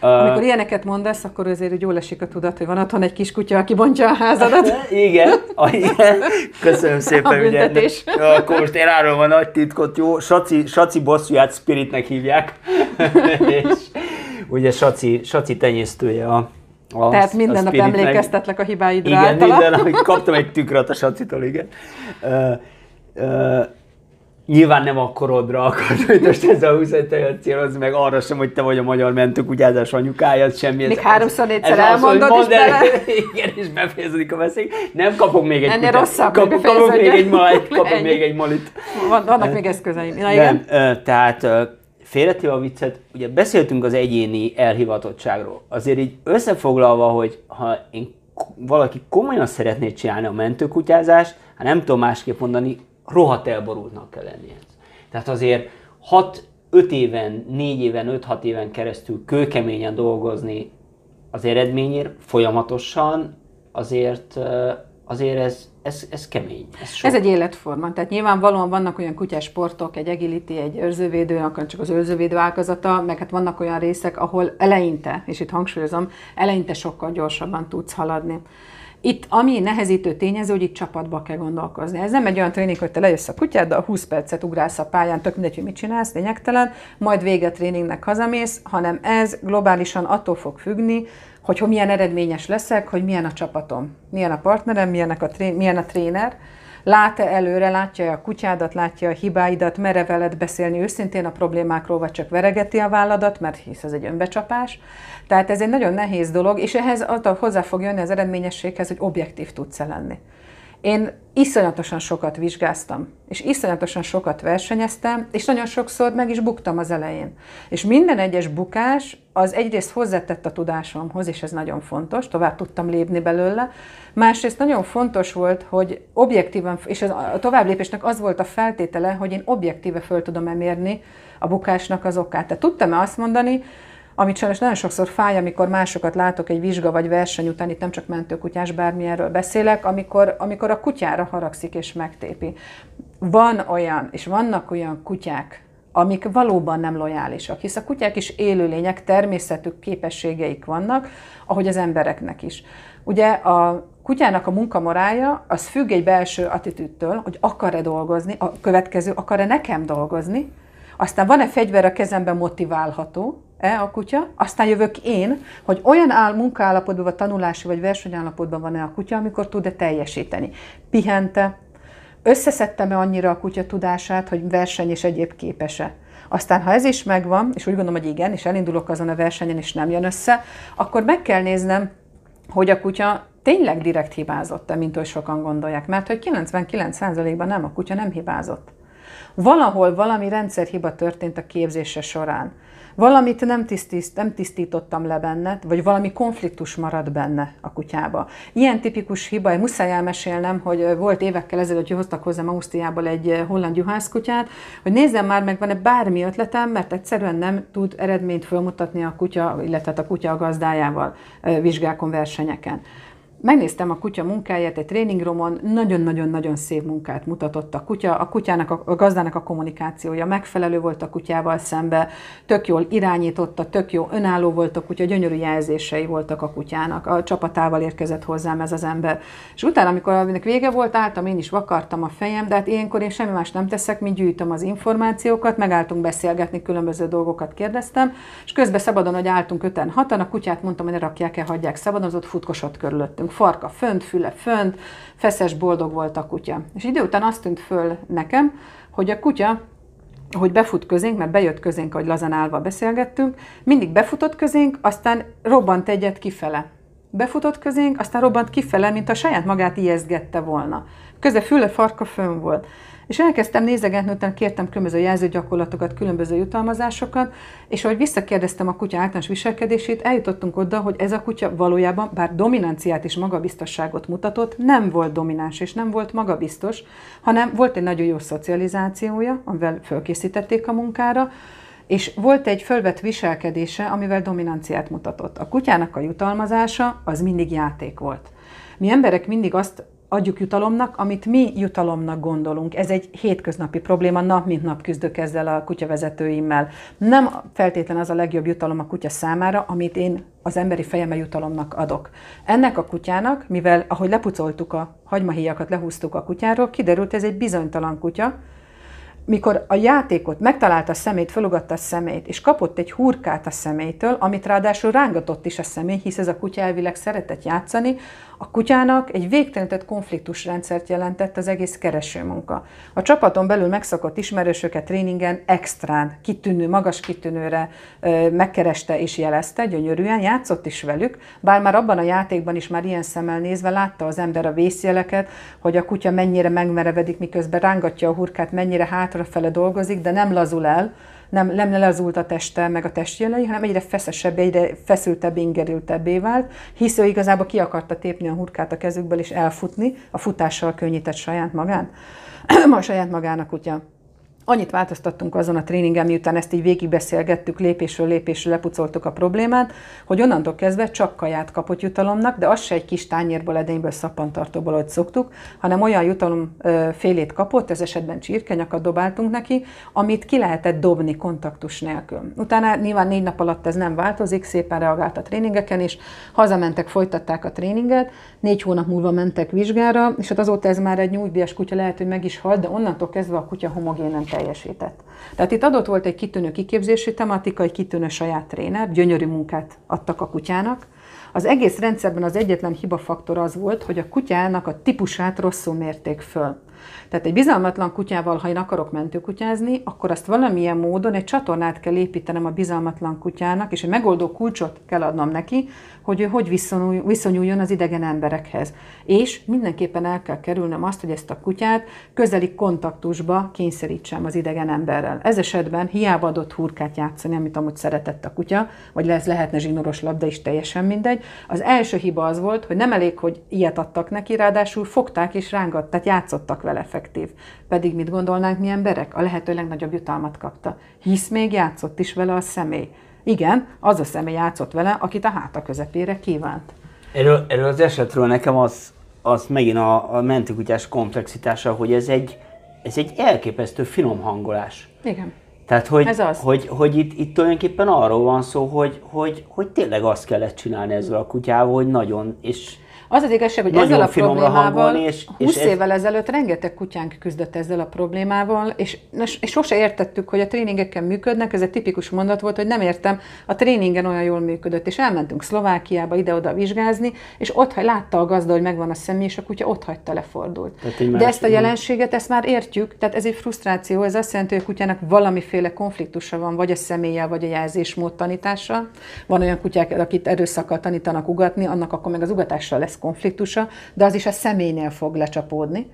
Amikor ilyeneket mondasz, akkor azért hogy jól esik a tudat, hogy van otthon egy kis kutya, aki bontja a házadat. igen, a, igen. köszönöm szépen. A ugye, de, akkor most elárulom a nagy titkot, jó? Saci, Saci bosszúját Spiritnek hívják. és ugye Saci, Saci tenyésztője a, a, Tehát minden nap emlékeztetlek a hibáidra Igen, általa. minden nap kaptam egy tükröt a Sacitól, igen. Uh, uh, Nyilván nem a korodra akart, hogy most ez a 25 célozni, meg arra sem, hogy te vagy a magyar mentőkutyázás anyukája, semmi. Még háromszor négyszer elmondod is bele. Igen, és befejeződik a beszél. Nem kapok még egy Ennél rosszabb, kap, kapok még egy malit. Kapok még egy malit. Van, vannak még eszközeim. Na, igen. Nem, tehát félretéve a viccet, ugye beszéltünk az egyéni elhivatottságról. Azért így összefoglalva, hogy ha én valaki komolyan szeretné csinálni a mentőkutyázást, hát nem tudom másképp mondani, rohadt elborultnak kell lenni ez. Tehát azért 6-5 éven, 4 éven, 5-6 éven keresztül kőkeményen dolgozni az eredményért folyamatosan, azért, azért ez, ez, ez kemény. Ez, sok. ez egy életforma. Tehát nyilvánvalóan vannak olyan kutyás sportok, egy agility, egy őrzővédő, akár csak az őrzővédő ágazata, meg hát vannak olyan részek, ahol eleinte, és itt hangsúlyozom, eleinte sokkal gyorsabban tudsz haladni. Itt ami nehezítő tényező, hogy itt csapatba kell gondolkozni. Ez nem egy olyan tréning, hogy te lejössz a kutyáddal, 20 percet ugrálsz a pályán, tök mindegy, hogy mit csinálsz, lényegtelen, majd vége tréningnek hazamész, hanem ez globálisan attól fog függni, hogy milyen eredményes leszek, hogy milyen a csapatom, milyen a partnerem, milyen a, tré- milyen a tréner, Lát-e előre, látja a kutyádat, látja a hibáidat, mere veled beszélni őszintén a problémákról, vagy csak veregeti a válladat, mert hisz ez egy önbecsapás. Tehát ez egy nagyon nehéz dolog, és ehhez hozzá fog jönni az eredményességhez, hogy objektív tudsz lenni. Én iszonyatosan sokat vizsgáztam, és iszonyatosan sokat versenyeztem, és nagyon sokszor meg is buktam az elején. És minden egyes bukás az egyrészt hozzátett a tudásomhoz, és ez nagyon fontos, tovább tudtam lépni belőle. Másrészt nagyon fontos volt, hogy objektívan, és a továbblépésnek az volt a feltétele, hogy én objektíve föl tudom emérni a bukásnak az okát. Tehát tudtam-e azt mondani, amit sajnos nagyon sokszor fáj, amikor másokat látok egy vizsga vagy verseny után, itt nem csak mentőkutyás, bármilyenről beszélek, amikor, amikor a kutyára haragszik és megtépi. Van olyan, és vannak olyan kutyák, amik valóban nem lojálisak, hisz a kutyák is élőlények, természetük, képességeik vannak, ahogy az embereknek is. Ugye a kutyának a munkamorája az függ egy belső attitűdtől, hogy akar-e dolgozni, a következő akar-e nekem dolgozni, aztán van-e fegyver a kezemben motiválható, e a kutya, aztán jövök én, hogy olyan áll munkállapotban, vagy tanulási, vagy versenyállapotban van-e a kutya, amikor tud-e teljesíteni. Pihente, összeszedtem-e annyira a kutya tudását, hogy verseny és egyéb képese. Aztán, ha ez is megvan, és úgy gondolom, hogy igen, és elindulok azon a versenyen, és nem jön össze, akkor meg kell néznem, hogy a kutya tényleg direkt hibázott-e, mint oly sokan gondolják. Mert hogy 99%-ban nem, a kutya nem hibázott. Valahol valami rendszerhiba történt a képzése során valamit nem, tisztít, nem tisztítottam le benne, vagy valami konfliktus marad benne a kutyába. Ilyen tipikus hiba, muszáj elmesélnem, hogy volt évekkel ezelőtt, hogy hoztak hozzám Ausztriából egy holland juhászkutyát, hogy nézzem már meg, van-e bármi ötletem, mert egyszerűen nem tud eredményt fölmutatni a kutya, illetve a kutya a gazdájával vizsgákon, versenyeken. Megnéztem a kutya munkáját egy tréningromon, nagyon-nagyon-nagyon szép munkát mutatott a kutya. A kutyának, a, gazdának a kommunikációja megfelelő volt a kutyával szembe, tök jól irányította, tök jó önálló volt a kutya, gyönyörű jelzései voltak a kutyának. A csapatával érkezett hozzám ez az ember. És utána, amikor aminek vége volt, álltam, én is vakartam a fejem, de hát ilyenkor én semmi más nem teszek, mint gyűjtöm az információkat, megálltunk beszélgetni, különböző dolgokat kérdeztem, és közben szabadon, hogy álltunk öten, hatan, a kutyát mondtam, hogy ne rakják el, hagyják szabadon, az ott futkosott körülöttünk farka fönt, füle fönt, feszes, boldog volt a kutya. És idő után azt tűnt föl nekem, hogy a kutya hogy befut közénk, mert bejött közénk, ahogy lazán állva beszélgettünk, mindig befutott közénk, aztán robbant egyet kifele. Befutott közénk, aztán robbant kifele, mint a saját magát ijesztgette volna. Köze füle, farka fönn volt. És elkezdtem nézegetni, utána kértem különböző jelzőgyakorlatokat, különböző jutalmazásokat, és ahogy visszakérdeztem a kutya általános viselkedését, eljutottunk oda, hogy ez a kutya valójában, bár dominanciát és magabiztosságot mutatott, nem volt domináns és nem volt magabiztos, hanem volt egy nagyon jó szocializációja, amivel fölkészítették a munkára, és volt egy fölvett viselkedése, amivel dominanciát mutatott. A kutyának a jutalmazása az mindig játék volt. Mi emberek mindig azt adjuk jutalomnak, amit mi jutalomnak gondolunk. Ez egy hétköznapi probléma, nap mint nap küzdök ezzel a kutyavezetőimmel. Nem feltétlen az a legjobb jutalom a kutya számára, amit én az emberi fejeme jutalomnak adok. Ennek a kutyának, mivel ahogy lepucoltuk a hagymahíjakat, lehúztuk a kutyáról, kiderült, ez egy bizonytalan kutya, mikor a játékot megtalálta a szemét, felugatta a szemét, és kapott egy hurkát a szemétől, amit ráadásul rángatott is a személy, hisz ez a kutya elvileg szeretett játszani, a kutyának egy végtelenített konfliktusrendszert jelentett az egész keresőmunka. A csapaton belül megszokott ismerősöket tréningen extrán, kitűnő, magas kitűnőre megkereste és jelezte, gyönyörűen, játszott is velük, bár már abban a játékban is már ilyen szemmel nézve látta az ember a vészjeleket, hogy a kutya mennyire megmerevedik, miközben rángatja a hurkát, mennyire hátrafele dolgozik, de nem lazul el, nem, nem lezult a teste, meg a testjelei, hanem egyre feszesebb, egyre feszültebb, ingerültebbé vált, hisz ő igazából ki akarta tépni a hurkát a kezükből és elfutni, a futással könnyített saját magán, a saját magának kutya. Annyit változtattunk azon a tréningen, miután ezt így végigbeszélgettük, lépésről lépésről lepucoltuk a problémát, hogy onnantól kezdve csak kaját kapott jutalomnak, de az se egy kis tányérból, edényből, szappantartóból, ahogy szoktuk, hanem olyan jutalom félét kapott, ez esetben csirkenyakat dobáltunk neki, amit ki lehetett dobni kontaktus nélkül. Utána nyilván négy nap alatt ez nem változik, szépen reagált a tréningeken is, hazamentek, folytatták a tréninget, négy hónap múlva mentek vizsgára, és hát azóta ez már egy nyugdíjas kutya lehet, hogy meg is halt, de onnantól kezdve a kutya homogénen teljesített. Tehát itt adott volt egy kitűnő kiképzési tematika, egy kitűnő saját tréner, gyönyörű munkát adtak a kutyának, Az egész rendszerben az egyetlen hibafaktor az volt, hogy a kutyának a típusát rosszul mérték föl. Tehát egy bizalmatlan kutyával, ha én akarok mentőkutyázni, akkor azt valamilyen módon egy csatornát kell építenem a bizalmatlan kutyának, és egy megoldó kulcsot kell adnom neki, hogy ő hogy viszonyuljon az idegen emberekhez. És mindenképpen el kell kerülnem azt, hogy ezt a kutyát közeli kontaktusba kényszerítsem az idegen emberrel. Ez esetben hiába adott hurkát játszani, amit amúgy szeretett a kutya, vagy lesz lehetne zsinoros labda is, teljesen mindegy. Az első hiba az volt, hogy nem elég, hogy ilyet adtak neki, ráadásul fogták és rángat, tehát játszottak vele effektív. Pedig mit gondolnánk mi emberek? A lehető legnagyobb jutalmat kapta. Hisz még játszott is vele a személy. Igen, az a személy játszott vele, akit a háta közepére kívánt. Erről, erről az esetről nekem az, az megint a, a mentőkutyás komplexitása, hogy ez egy, ez egy elképesztő finom hangolás. Igen. Tehát, hogy, Ez az. hogy, hogy itt, itt tulajdonképpen arról van szó, hogy, hogy, hogy tényleg azt kellett csinálni ezzel a kutyával, hogy nagyon, és az az igazság, hogy ezzel a problémával és, 20 és évvel ez... ezelőtt rengeteg kutyánk küzdött ezzel a problémával, és, és sose értettük, hogy a tréningeken működnek, ez egy tipikus mondat volt, hogy nem értem, a tréningen olyan jól működött, és elmentünk Szlovákiába ide-oda vizsgázni, és ott látta a gazda, hogy megvan a személy, és a kutya ott hagyta lefordult. De ezt a jelenséget, ezt már értjük, tehát ez egy frusztráció, ez azt jelenti, hogy a kutyának valamiféle konfliktusa van, vagy a személye, vagy a jelzésmód tanítása. Van olyan kutyák, akit erőszakkal tanítanak ugatni, annak akkor meg az ugatással lesz lesz konfliktusa, de az is a személynél fog lecsapódni.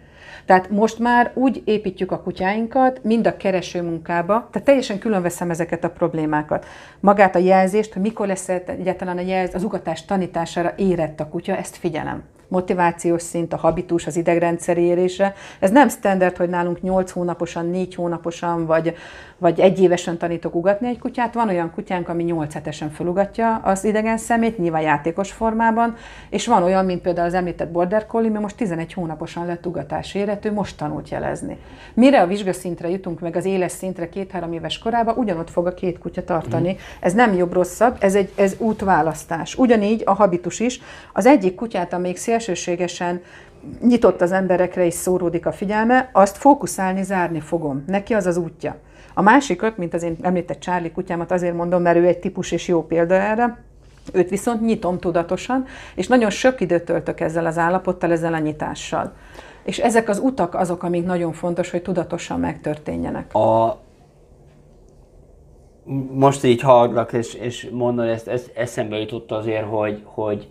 Tehát most már úgy építjük a kutyáinkat, mind a kereső munkába, tehát teljesen külön veszem ezeket a problémákat. Magát a jelzést, hogy mikor lesz egyáltalán a jelz, az ugatás tanítására érett a kutya, ezt figyelem motivációs szint, a habitus, az idegrendszer érése. Ez nem standard, hogy nálunk 8 hónaposan, 4 hónaposan, vagy, vagy egy évesen tanítok ugatni egy kutyát. Van olyan kutyánk, ami 8 hetesen felugatja az idegen szemét, nyilván játékos formában, és van olyan, mint például az említett Border Collie, ami most 11 hónaposan lett ugatás érető, most tanult jelezni. Mire a vizsgaszintre jutunk meg az éles szintre két-három éves korában, ugyanott fog a két kutya tartani. Mm. Ez nem jobb-rosszabb, ez egy ez útválasztás. Ugyanígy a habitus is. Az egyik kutyát, amelyik szél szélsőségesen nyitott az emberekre és szóródik a figyelme, azt fókuszálni, zárni fogom. Neki az az útja. A másikat, mint az én említett Charlie kutyámat, azért mondom, mert ő egy típus és jó példa erre, őt viszont nyitom tudatosan, és nagyon sok időt töltök ezzel az állapottal, ezzel a nyitással. És ezek az utak azok, amik nagyon fontos, hogy tudatosan megtörténjenek. A... Most így hallgatlak, és, és mondod, ezt, ezt eszembe jutott azért, hogy, hogy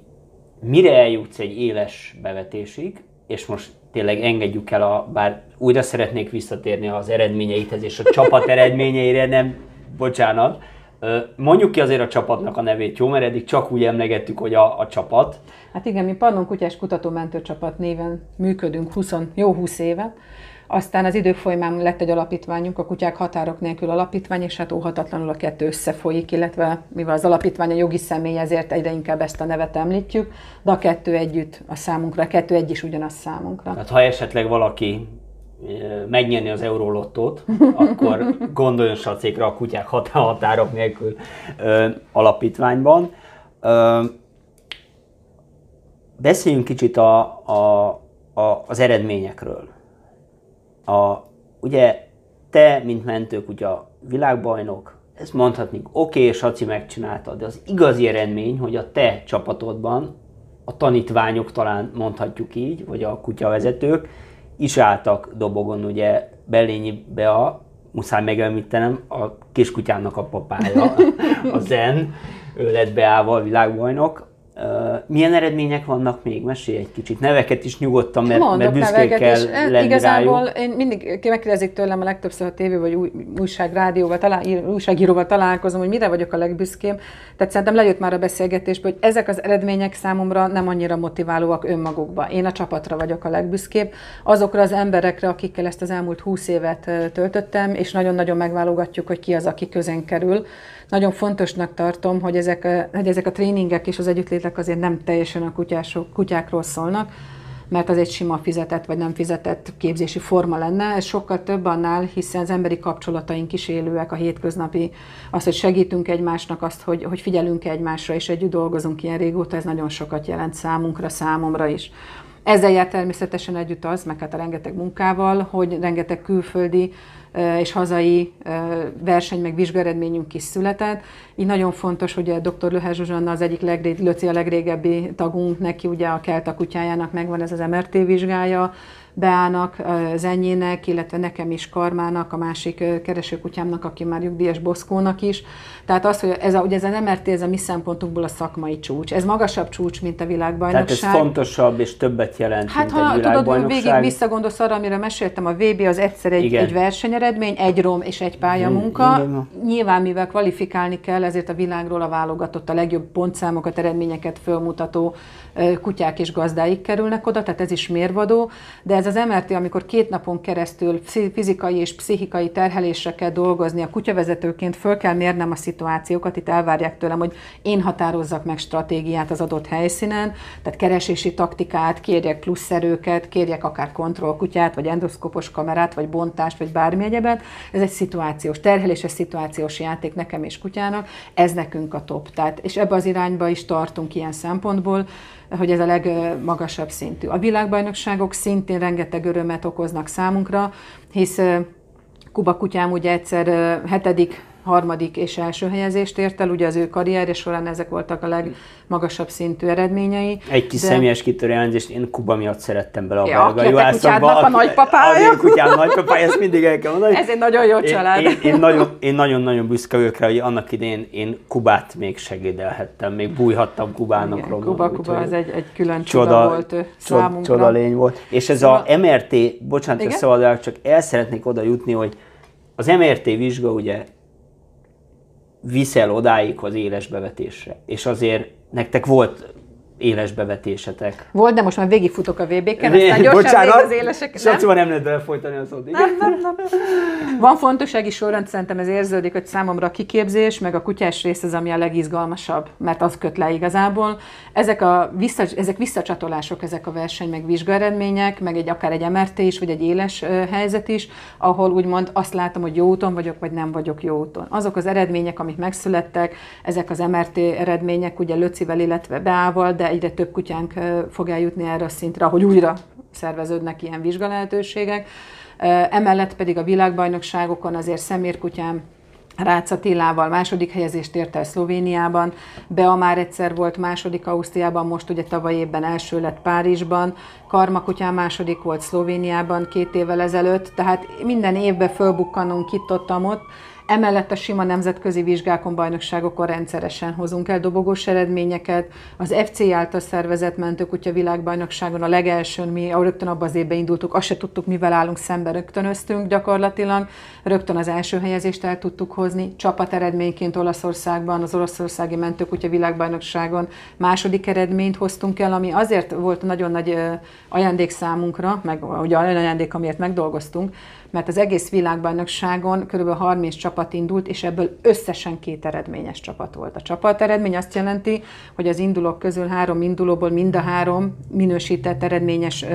mire eljutsz egy éles bevetésig, és most tényleg engedjük el, a, bár újra szeretnék visszatérni az eredményeithez és a csapat eredményeire, nem, bocsánat, Mondjuk ki azért a csapatnak a nevét, jó? Mert eddig csak úgy emlegettük, hogy a, a csapat. Hát igen, mi Pannon Kutyás Kutatómentő Csapat néven működünk 20, jó 20 éve. Aztán az idők folyamán lett egy alapítványunk, a Kutyák Határok Nélkül Alapítvány, és hát óhatatlanul a kettő összefolyik, illetve mivel az alapítvány a jogi személy, ezért egyre inkább ezt a nevet említjük, de a kettő együtt a számunkra, a kettő egy is ugyanaz számunkra. Hát ha esetleg valaki megnyerni az Eurolottót, akkor gondoljon sacékra a kutyák határok nélkül ö, alapítványban. Ö, beszéljünk kicsit a, a, a, az eredményekről a, ugye te, mint mentőkutya világbajnok, ezt mondhatnék, oké, okay, Saci megcsinálta, de az igazi eredmény, hogy a te csapatodban a tanítványok talán mondhatjuk így, vagy a kutyavezetők is álltak dobogon, ugye Bellényi Bea, muszáj megemlítenem, a kiskutyának a papája, a Zen, ő lett Beával világbajnok, milyen eredmények vannak még? Mesélj egy kicsit. Neveket is nyugodtan, mert, Mondok mert büszkék kell is. lenni Igazából rájuk. én mindig megkérdezik tőlem a legtöbbször a tévé vagy új, újság, rádióval, talál, újságíróval találkozom, hogy mire vagyok a legbüszkém. Tehát szerintem lejött már a beszélgetésből, hogy ezek az eredmények számomra nem annyira motiválóak önmagukba. Én a csapatra vagyok a legbüszkébb. Azokra az emberekre, akikkel ezt az elmúlt húsz évet töltöttem, és nagyon-nagyon megválogatjuk, hogy ki az, aki közén kerül. Nagyon fontosnak tartom, hogy ezek, a, hogy ezek a tréningek és az együttlétek azért nem teljesen a kutyások, kutyákról szólnak, mert az egy sima fizetett vagy nem fizetett képzési forma lenne. Ez sokkal több annál, hiszen az emberi kapcsolataink is élőek, a hétköznapi, az, hogy segítünk egymásnak, azt, hogy, hogy figyelünk egymásra, és együtt dolgozunk ilyen régóta, ez nagyon sokat jelent számunkra, számomra is. Ezzel jár természetesen együtt az, meg hát a rengeteg munkával, hogy rengeteg külföldi és hazai verseny meg vizsgaredményünk is született. Így nagyon fontos, hogy a dr. Löher Zsuzsanna az egyik legré, Löci a legrégebbi tagunk, neki ugye a Kelta kutyájának megvan ez az MRT vizsgája, Beának, Zenyének, illetve nekem is Karmának, a másik keresőkutyámnak, aki már nyugdíjas Boszkónak is. Tehát az, hogy ez a, ugye ez a MRT, ez a mi szempontunkból a szakmai csúcs. Ez magasabb csúcs, mint a világbajnokság. Tehát ez fontosabb és többet jelent, Hát mint ha egy tudod, végig visszagondolsz arra, amire meséltem, a VB az egyszer egy, egy versenyeredmény, egy rom és egy pályamunka. Igen. Nyilván, mivel kvalifikálni kell, ezért a világról a válogatott a legjobb pontszámokat, eredményeket fölmutató kutyák és gazdáik kerülnek oda, tehát ez is mérvadó, de ez az MRT, amikor két napon keresztül fizikai és pszichikai terhelésre kell dolgozni, a kutyavezetőként föl kell mérnem a szituációkat, itt elvárják tőlem, hogy én határozzak meg stratégiát az adott helyszínen, tehát keresési taktikát, kérjek plusz erőket, kérjek akár kontrollkutyát, vagy endoszkopos kamerát, vagy bontást, vagy bármi egyebet. Ez egy szituációs, terheléses szituációs játék nekem és kutyának, ez nekünk a top. Tehát, és ebbe az irányba is tartunk ilyen szempontból, hogy ez a legmagasabb szintű. A világbajnokságok szintén rengeteg örömet okoznak számunkra, hisz Kuba kutyám ugye egyszer hetedik harmadik és első helyezést ért el, ugye az ő karrierje során ezek voltak a legmagasabb szintű eredményei. Egy kis de... személyes kitörő jelentést, én Kuba miatt szerettem bele a ja, belga juhászokba. a nagypapája. Az én kutyám nagypapája, ezt mindig el kell mondani. Ez egy nagyon jó család. Én, én, én, nagyon, én nagyon-nagyon büszke vagyok rá, hogy annak idén én Kubát még segédelhettem, még bújhattam Kubának. Igen, Kuba, Kuba, Kuba az egy, egy külön csoda, csoda volt ő számunkra. Csoda lény volt. És ez szóval... a MRT, bocsánat, szabad, csak el szeretnék oda jutni, hogy az MRT vizsga ugye viszel odáig az éles bevetésre. És azért nektek volt éles bevetésetek. Volt, de most már végigfutok a VB-ken, aztán gyorsan Bocsánat, az élesek. Saci, nem? nem lehet belefolytani az ott. Nem, nem, nem. Van fontossági sorrend, szerintem ez érződik, hogy számomra a kiképzés, meg a kutyás rész az, ami a legizgalmasabb, mert az köt le igazából. Ezek, a vissza, ezek visszacsatolások, ezek a verseny, meg vizsgaeredmények, meg egy akár egy MRT is, vagy egy éles helyzet is, ahol úgymond azt látom, hogy jó úton vagyok, vagy nem vagyok jó úton. Azok az eredmények, amik megszülettek, ezek az MRT eredmények, ugye Löcivel, illetve Beával, de egyre több kutyánk fog eljutni erre a szintre, hogy újra szerveződnek ilyen vizsgalehetőségek. Emellett pedig a világbajnokságokon azért szemérkutyám Rácz Attilával második helyezést ért el Szlovéniában, Bea már egyszer volt második Ausztriában, most ugye tavaly évben első lett Párizsban, Karmakutyám második volt Szlovéniában két évvel ezelőtt, tehát minden évben fölbukkanunk itt ott, ott Emellett a sima nemzetközi vizsgákon, bajnokságokon rendszeresen hozunk el dobogós eredményeket. Az FC által szervezett mentőkutya világbajnokságon a legelsőn mi rögtön abban az évben indultuk, azt se tudtuk, mivel állunk szembe, rögtönöztünk gyakorlatilag. Rögtön az első helyezést el tudtuk hozni. Csapat eredményként Olaszországban, az Olaszországi Mentőkutya világbajnokságon második eredményt hoztunk el, ami azért volt nagyon nagy ajándék számunkra, meg ugye ajándék, amiért megdolgoztunk, mert az egész világbajnokságon kb. 30 csapat indult, és ebből összesen két eredményes csapat volt. A csapat eredmény azt jelenti, hogy az indulók közül három indulóból mind a három minősített eredményes, mm.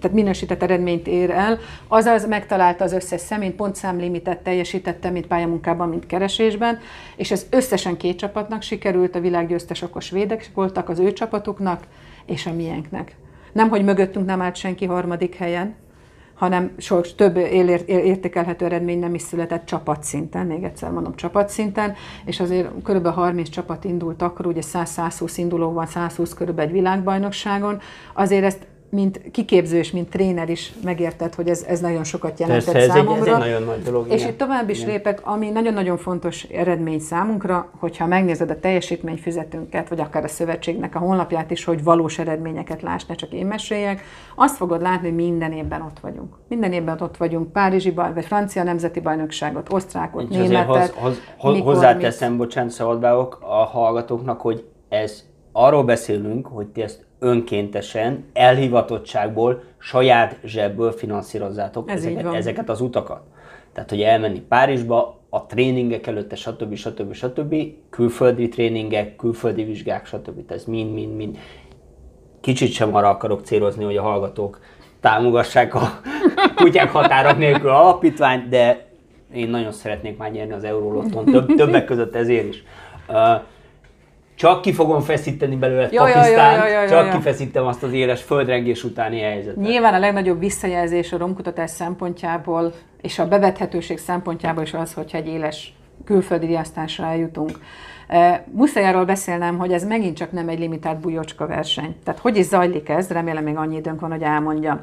tehát minősített eredményt ér el, azaz megtalálta az összes személyt, pontszámlimitet teljesítette, mint pályamunkában, mint keresésben, és ez összesen két csapatnak sikerült, a világgyőztes okos védek voltak az ő csapatuknak és a miénknek. Nem, hogy mögöttünk nem állt senki harmadik helyen, hanem sok több értékelhető eredmény nem is született csapatszinten, még egyszer mondom csapatszinten, és azért kb. 30 csapat indult akkor, ugye 100-120 induló van, 120 körülbelül egy világbajnokságon, azért ezt mint kiképző és mint tréner is megérted, hogy ez, ez nagyon sokat jelentett Persze, számomra. Ez egy, ez egy nagyon nagy dolog. És igen. itt tovább is igen. lépek, ami nagyon-nagyon fontos eredmény számunkra, hogyha megnézed a teljesítményfüzetünket, vagy akár a szövetségnek a honlapját is, hogy valós eredményeket láss, ne csak én meséljek, azt fogod látni, hogy minden évben ott vagyunk. Minden évben ott vagyunk, Párizsi baj, vagy francia nemzeti bajnokságot, osztrákot, Nincs németet. Hoz, hoz, hozzáteszem, bocsánat, szabadbáok a hallgatóknak, hogy ez arról beszélünk, hogy ti ezt önkéntesen, elhivatottságból, saját zsebből finanszírozzátok Ez ezeket, ezeket az utakat. Tehát, hogy elmenni Párizsba, a tréningek előtte, stb. stb. stb. külföldi tréningek, külföldi vizsgák, stb. Ez mind-mind-mind. Kicsit sem arra akarok célozni, hogy a hallgatók támogassák a kutyák határok nélkül alapítványt, de én nagyon szeretnék már nyerni az Eurolotton, több, többek között ezért is. Csak ki fogom feszíteni belőle Ja, Pakisztánt, ja, ja, ja, csak kifeszítem azt az éles földrengés utáni helyzetet. Nyilván a legnagyobb visszajelzés a romkutatás szempontjából és a bevethetőség szempontjából is az, hogyha egy éles külföldi riasztásra eljutunk. E, Muszáj arról beszélnem, hogy ez megint csak nem egy limitált bujocska verseny. Tehát hogy is zajlik ez, remélem még annyi időnk van, hogy elmondjam.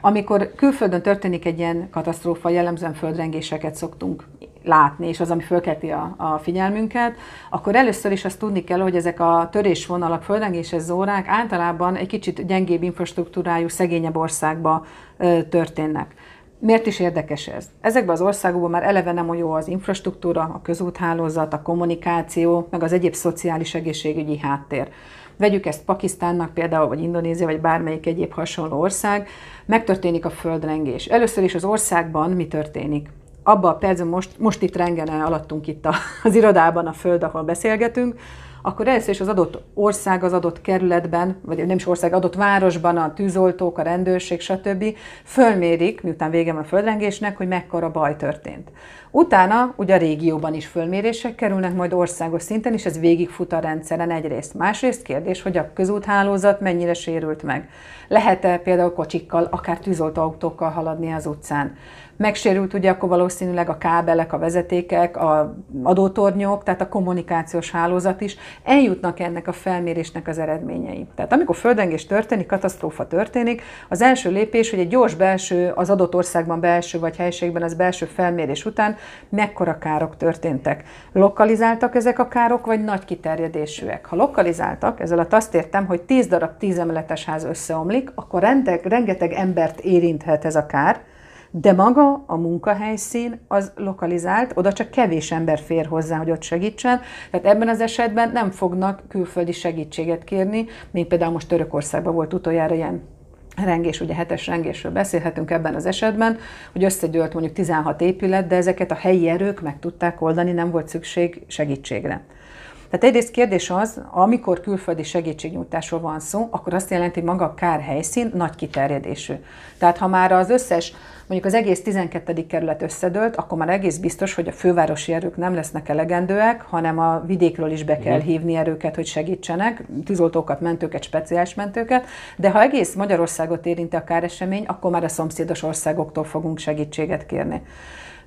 Amikor külföldön történik egy ilyen katasztrófa, jellemzően földrengéseket szoktunk látni, és az, ami fölkelti a, a figyelmünket, akkor először is azt tudni kell, hogy ezek a törésvonalak, földrengéses zórák általában egy kicsit gyengébb infrastruktúrájú, szegényebb országba ö, történnek. Miért is érdekes ez? Ezekben az országokban már eleve nem olyan jó az infrastruktúra, a közúthálózat, a kommunikáció, meg az egyéb szociális egészségügyi háttér. Vegyük ezt Pakisztánnak például, vagy Indonézia, vagy bármelyik egyéb hasonló ország, megtörténik a földrengés. Először is az országban mi történik? Abban a percben most, most itt rengene alattunk itt a, az irodában a föld, ahol beszélgetünk, akkor először is az adott ország, az adott kerületben, vagy nem is ország, adott városban a tűzoltók, a rendőrség, stb. fölmérik, miután vége van a földrengésnek, hogy mekkora baj történt. Utána ugye a régióban is fölmérések kerülnek, majd országos szinten is, ez végigfut a rendszeren egyrészt. Másrészt kérdés, hogy a közúthálózat mennyire sérült meg. Lehet-e például kocsikkal, akár tűzoltóautókkal haladni az utcán? Megsérült ugye akkor valószínűleg a kábelek, a vezetékek, a adótornyok, tehát a kommunikációs hálózat is. Eljutnak ennek a felmérésnek az eredményei. Tehát amikor földrengés történik, katasztrófa történik, az első lépés, hogy egy gyors belső, az adott országban belső vagy helységben az belső felmérés után mekkora károk történtek. Lokalizáltak ezek a károk, vagy nagy kiterjedésűek? Ha lokalizáltak, ezzel azt értem, hogy 10 darab 10 emeletes ház összeomlik, akkor rengeteg, rengeteg embert érinthet ez a kár, de maga a munkahelyszín az lokalizált, oda csak kevés ember fér hozzá, hogy ott segítsen. Tehát ebben az esetben nem fognak külföldi segítséget kérni, mint például most Törökországban volt utoljára ilyen rengés, ugye hetes rengésről beszélhetünk ebben az esetben, hogy összegyűlt mondjuk 16 épület, de ezeket a helyi erők meg tudták oldani, nem volt szükség segítségre. Tehát egyrészt kérdés az, amikor külföldi segítségnyújtásról van szó, akkor azt jelenti, hogy maga a kár helyszín nagy kiterjedésű. Tehát ha már az összes, mondjuk az egész 12. kerület összedőlt, akkor már egész biztos, hogy a fővárosi erők nem lesznek elegendőek, hanem a vidékről is be kell hívni erőket, hogy segítsenek, tűzoltókat, mentőket, speciális mentőket, de ha egész Magyarországot érinti a káresemény, akkor már a szomszédos országoktól fogunk segítséget kérni.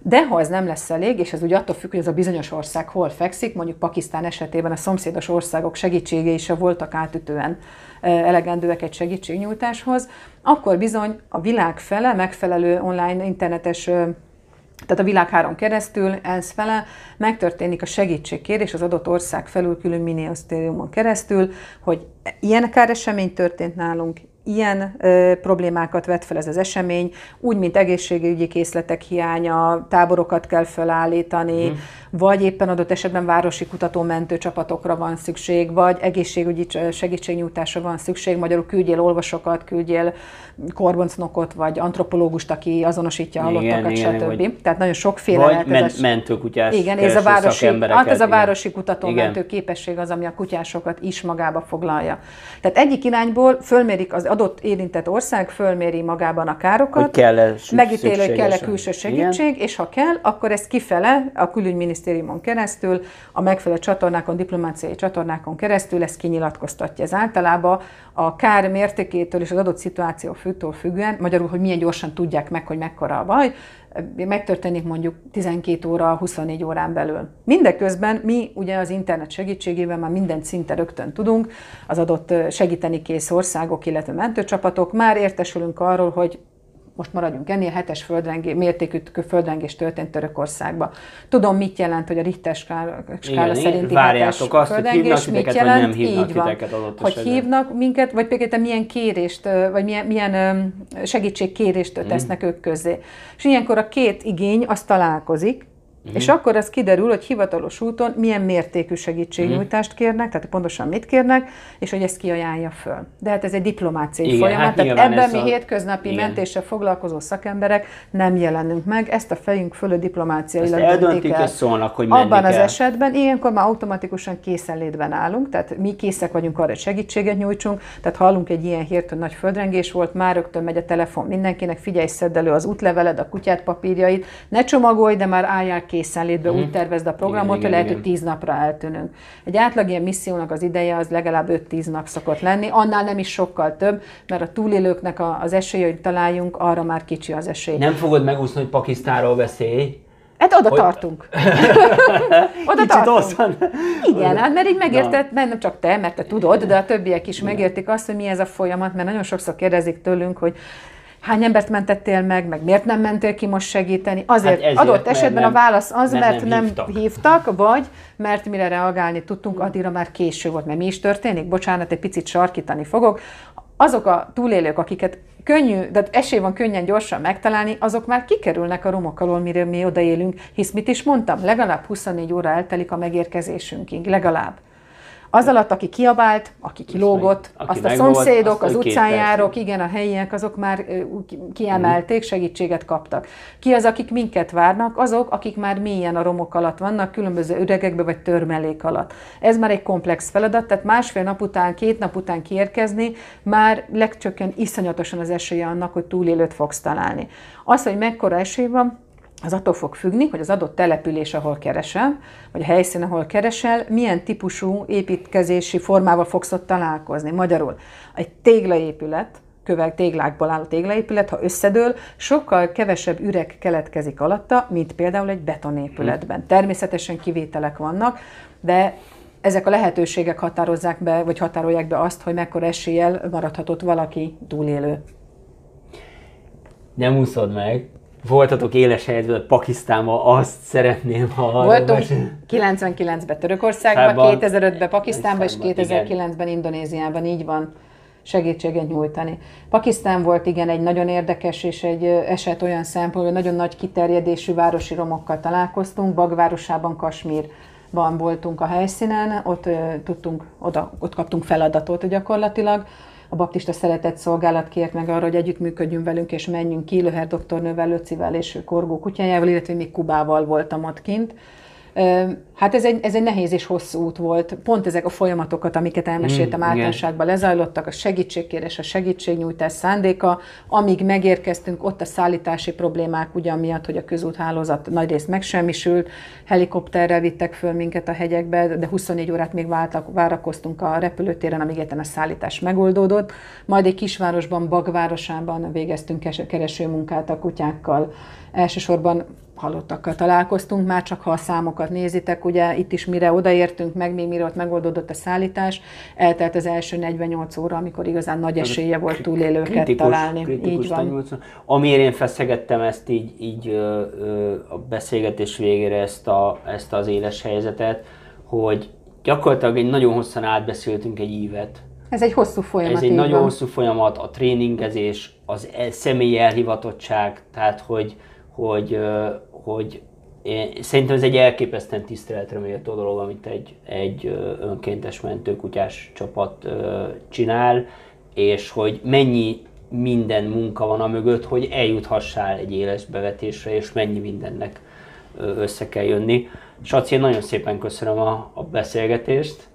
De ha ez nem lesz elég, és ez ugye attól függ, hogy ez a bizonyos ország hol fekszik, mondjuk Pakisztán esetében a szomszédos országok segítségei is voltak átütően elegendőek egy segítségnyújtáshoz, akkor bizony a világ fele megfelelő online internetes tehát a világháron keresztül, ENSZ fele megtörténik a segítségkérés az adott ország felül külügyminisztériumon keresztül, hogy ilyen káresemény történt nálunk, ilyen ö, problémákat vet fel ez az esemény, úgy, mint egészségügyi készletek hiánya, táborokat kell felállítani, mm. vagy éppen adott esetben városi kutatómentő csapatokra van szükség, vagy egészségügyi segítségnyújtásra van szükség, magyarul küldjél olvasokat, küldjél korboncnokot, vagy antropológust, aki azonosítja a halottakat, igen, stb. vagy- Tehát nagyon sokféle Vagy lehet ez men- a- mentőkutyás igen, ez a városi, hát ez a igen. városi kutatómentő képesség az, ami a kutyásokat is magába foglalja. Tehát egyik irányból fölmérik az adott érintett ország, fölméri magában a károkat, Hogy kell-e szü- megítéli, hogy kell-e külső Igen. segítség, és ha kell, akkor ezt kifele a külügyminisztériumon keresztül, a megfelelő csatornákon, diplomáciai csatornákon keresztül ezt kinyilatkoztatja. Ez általában a kár mértékétől és az adott szituáció függtől függően, magyarul, hogy milyen gyorsan tudják meg, hogy mekkora a baj, megtörténik mondjuk 12 óra, 24 órán belül. Mindeközben mi ugye az internet segítségével már minden szinten rögtön tudunk, az adott segíteni kész országok, illetve mentőcsapatok, már értesülünk arról, hogy most maradjunk ennél, hetes földrengé, mértékű földrengés történt Törökországban. Tudom, mit jelent, hogy a Richter skála, skála Igen, szerinti várjátok azt, hogy földrengés, hívnak mit titeket, vagy jelent, nem hívnak így van. adott Hogy esetben. hívnak minket, vagy például milyen kérést, vagy milyen, milyen segítségkérést Mhm. tesznek ők közzé. És ilyenkor a két igény az találkozik, Mhm. és akkor az kiderül, hogy hivatalos úton milyen mértékű segítségnyújtást kérnek, tehát pontosan mit kérnek, és hogy ezt kiajánlja föl. De hát ez egy diplomáciai Igen, folyamat, hát tehát ebben mi a- hétköznapi igen. mentéssel foglalkozó szakemberek nem jelenünk meg, ezt a fejünk fölött diplomáciailag Ezt eldöntik, el. és szólnak, hogy Abban az kell. esetben ilyenkor már automatikusan készenlétben állunk, tehát mi készek vagyunk arra, hogy segítséget nyújtsunk, tehát hallunk egy ilyen hírt, hogy nagy földrengés volt, már rögtön megy a telefon mindenkinek, figyelj, szedd elő az útleveled, a kutyát papírjait, ne csomagolj, de már álljál készenlétbe, mm. úgy tervezd a programot, igen, hogy lehet, igen. hogy tíz napra eltűnünk. Egy átlag ilyen missziónak az ideje az legalább 5-10 nap szokott lenni, annál nem is sokkal több, mert a túlélőknek az esélye, hogy találjunk, arra már kicsi az esély. Nem fogod megúszni, hogy Pakisztánról beszélj, Hát oda hogy... tartunk. oda tartunk. Oszan. Igen, hát mert így megértett, nem csak te, mert te tudod, de a többiek is megértik azt, hogy mi ez a folyamat, mert nagyon sokszor kérdezik tőlünk, hogy hány embert mentettél meg, meg miért nem mentél ki most segíteni. Azért hát ezért, adott esetben nem, a válasz az, mert, mert nem, hívtak. hívtak, vagy mert mire reagálni tudtunk, addigra már késő volt, mert mi is történik. Bocsánat, egy picit sarkítani fogok. Azok a túlélők, akiket könnyű, de esély van könnyen gyorsan megtalálni, azok már kikerülnek a romok alól, mire mi odaélünk, hisz mit is mondtam, legalább 24 óra eltelik a megérkezésünkig, legalább. Az alatt, aki kiabált, aki kilógott, aki azt a szomszédok, az utcán igen, a helyiek, azok már kiemelték, segítséget kaptak. Ki az, akik minket várnak? Azok, akik már mélyen a romok alatt vannak, különböző üregekbe vagy törmelék alatt. Ez már egy komplex feladat, tehát másfél nap után, két nap után kiérkezni, már legcsökken iszonyatosan az esélye annak, hogy túlélőt fogsz találni. Az, hogy mekkora esély van, az attól fog függni, hogy az adott település, ahol keresel, vagy a helyszín, ahol keresel, milyen típusú építkezési formával fogsz ott találkozni. Magyarul egy téglaépület, kövek téglákból álló téglaépület, ha összedől, sokkal kevesebb üreg keletkezik alatta, mint például egy betonépületben. Természetesen kivételek vannak, de ezek a lehetőségek határozzák be, vagy határolják be azt, hogy mekkora eséllyel maradhatott valaki túlélő. Nem úszod meg, voltatok éles helyzetben Pakisztánban, azt szeretném, ha... Voltunk 99-ben Törökországban, 2005-ben Pakisztánban és 2009-ben Indonéziában, így van. Segítséget nyújtani. Pakisztán volt igen egy nagyon érdekes és egy eset olyan szempontból, hogy nagyon nagy kiterjedésű városi romokkal találkoztunk. Bagvárosában, Kasmírban voltunk a helyszínen, ott tudtunk, oda, ott kaptunk feladatot gyakorlatilag, a baptista szeretett szolgálat kért meg arra, hogy együttműködjünk velünk, és menjünk ki Löher doktornővel, Löcivel és Korgó kutyájával, illetve még Kubával voltam ott kint Hát ez egy, ez egy nehéz és hosszú út volt. Pont ezek a folyamatokat, amiket elmeséltem mm, általánosságban lezajlottak, a segítségkérés, a segítségnyújtás szándéka, amíg megérkeztünk, ott a szállítási problémák ugyan miatt, hogy a közúthálózat nagyrészt megsemmisült, helikopterrel vittek föl minket a hegyekbe, de 24 órát még váltak, várakoztunk a repülőtéren, amíg a szállítás megoldódott. Majd egy kisvárosban, Bagvárosában végeztünk keresőmunkát a kutyákkal. Elsősorban halottakkal találkoztunk, már csak ha a számokat nézitek, ugye itt is mire odaértünk meg, még mire ott megoldódott a szállítás, eltelt az első 48 óra, amikor igazán nagy esélye volt túlélőket kritikus, találni. Kritikus így van. 48. Amiért én feszegettem ezt így, így ö, ö, a beszélgetés végére ezt, a, ezt az éles helyzetet, hogy gyakorlatilag egy nagyon hosszan átbeszéltünk egy ívet, ez egy hosszú folyamat. Ez egy nagyon van. hosszú folyamat, a tréningezés, az el, személyi elhivatottság, tehát hogy, hogy hogy én, szerintem ez egy elképesztően tiszteletre méltó dolog, amit egy, egy önkéntes mentőkutyás csapat csinál, és hogy mennyi minden munka van a mögött, hogy eljuthassál egy éles bevetésre, és mennyi mindennek össze kell jönni. Saci, én nagyon szépen köszönöm a, a beszélgetést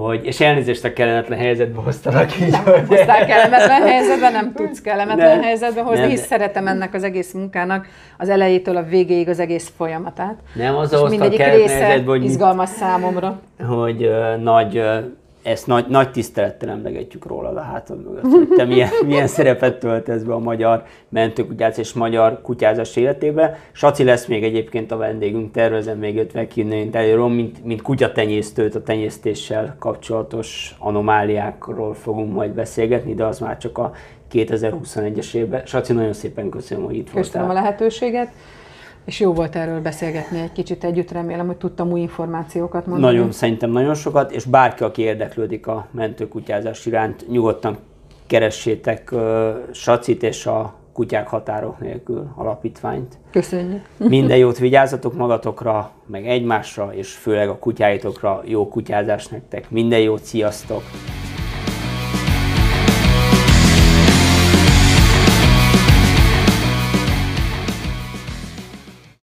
hogy, és elnézést a kellemetlen helyzetbe hoztalak így. Nem hogy... hoztál kellemetlen helyzetbe, nem tudsz kellemetlen nem, helyzetbe hozni, nem, de... szeretem ennek az egész munkának az elejétől a végéig az egész folyamatát. Nem az a mindegyik része hogy izgalmas számomra. Hogy uh, nagy uh, ezt nagy, nagy tisztelettel emlegetjük róla a hátad mögött, hogy te milyen, milyen szerepet töltesz be a magyar mentőkutyáz és magyar kutyázás életébe. Saci lesz még egyébként a vendégünk, tervezem még őt meghívni előről, mint, mint kutyatenyésztőt, a tenyésztéssel kapcsolatos anomáliákról fogunk majd beszélgetni, de az már csak a 2021-es évben. Saci, nagyon szépen köszönöm, hogy itt voltál. Köszönöm a lehetőséget. És jó volt erről beszélgetni egy kicsit együtt, remélem, hogy tudtam új információkat mondani. Nagyon, szerintem nagyon sokat, és bárki, aki érdeklődik a mentőkutyázás iránt, nyugodtan keressétek uh, Sacit és a Kutyák Határok Nélkül alapítványt. Köszönjük. Minden jót vigyázzatok magatokra, meg egymásra, és főleg a kutyáitokra jó kutyázás nektek. Minden jót, sziasztok!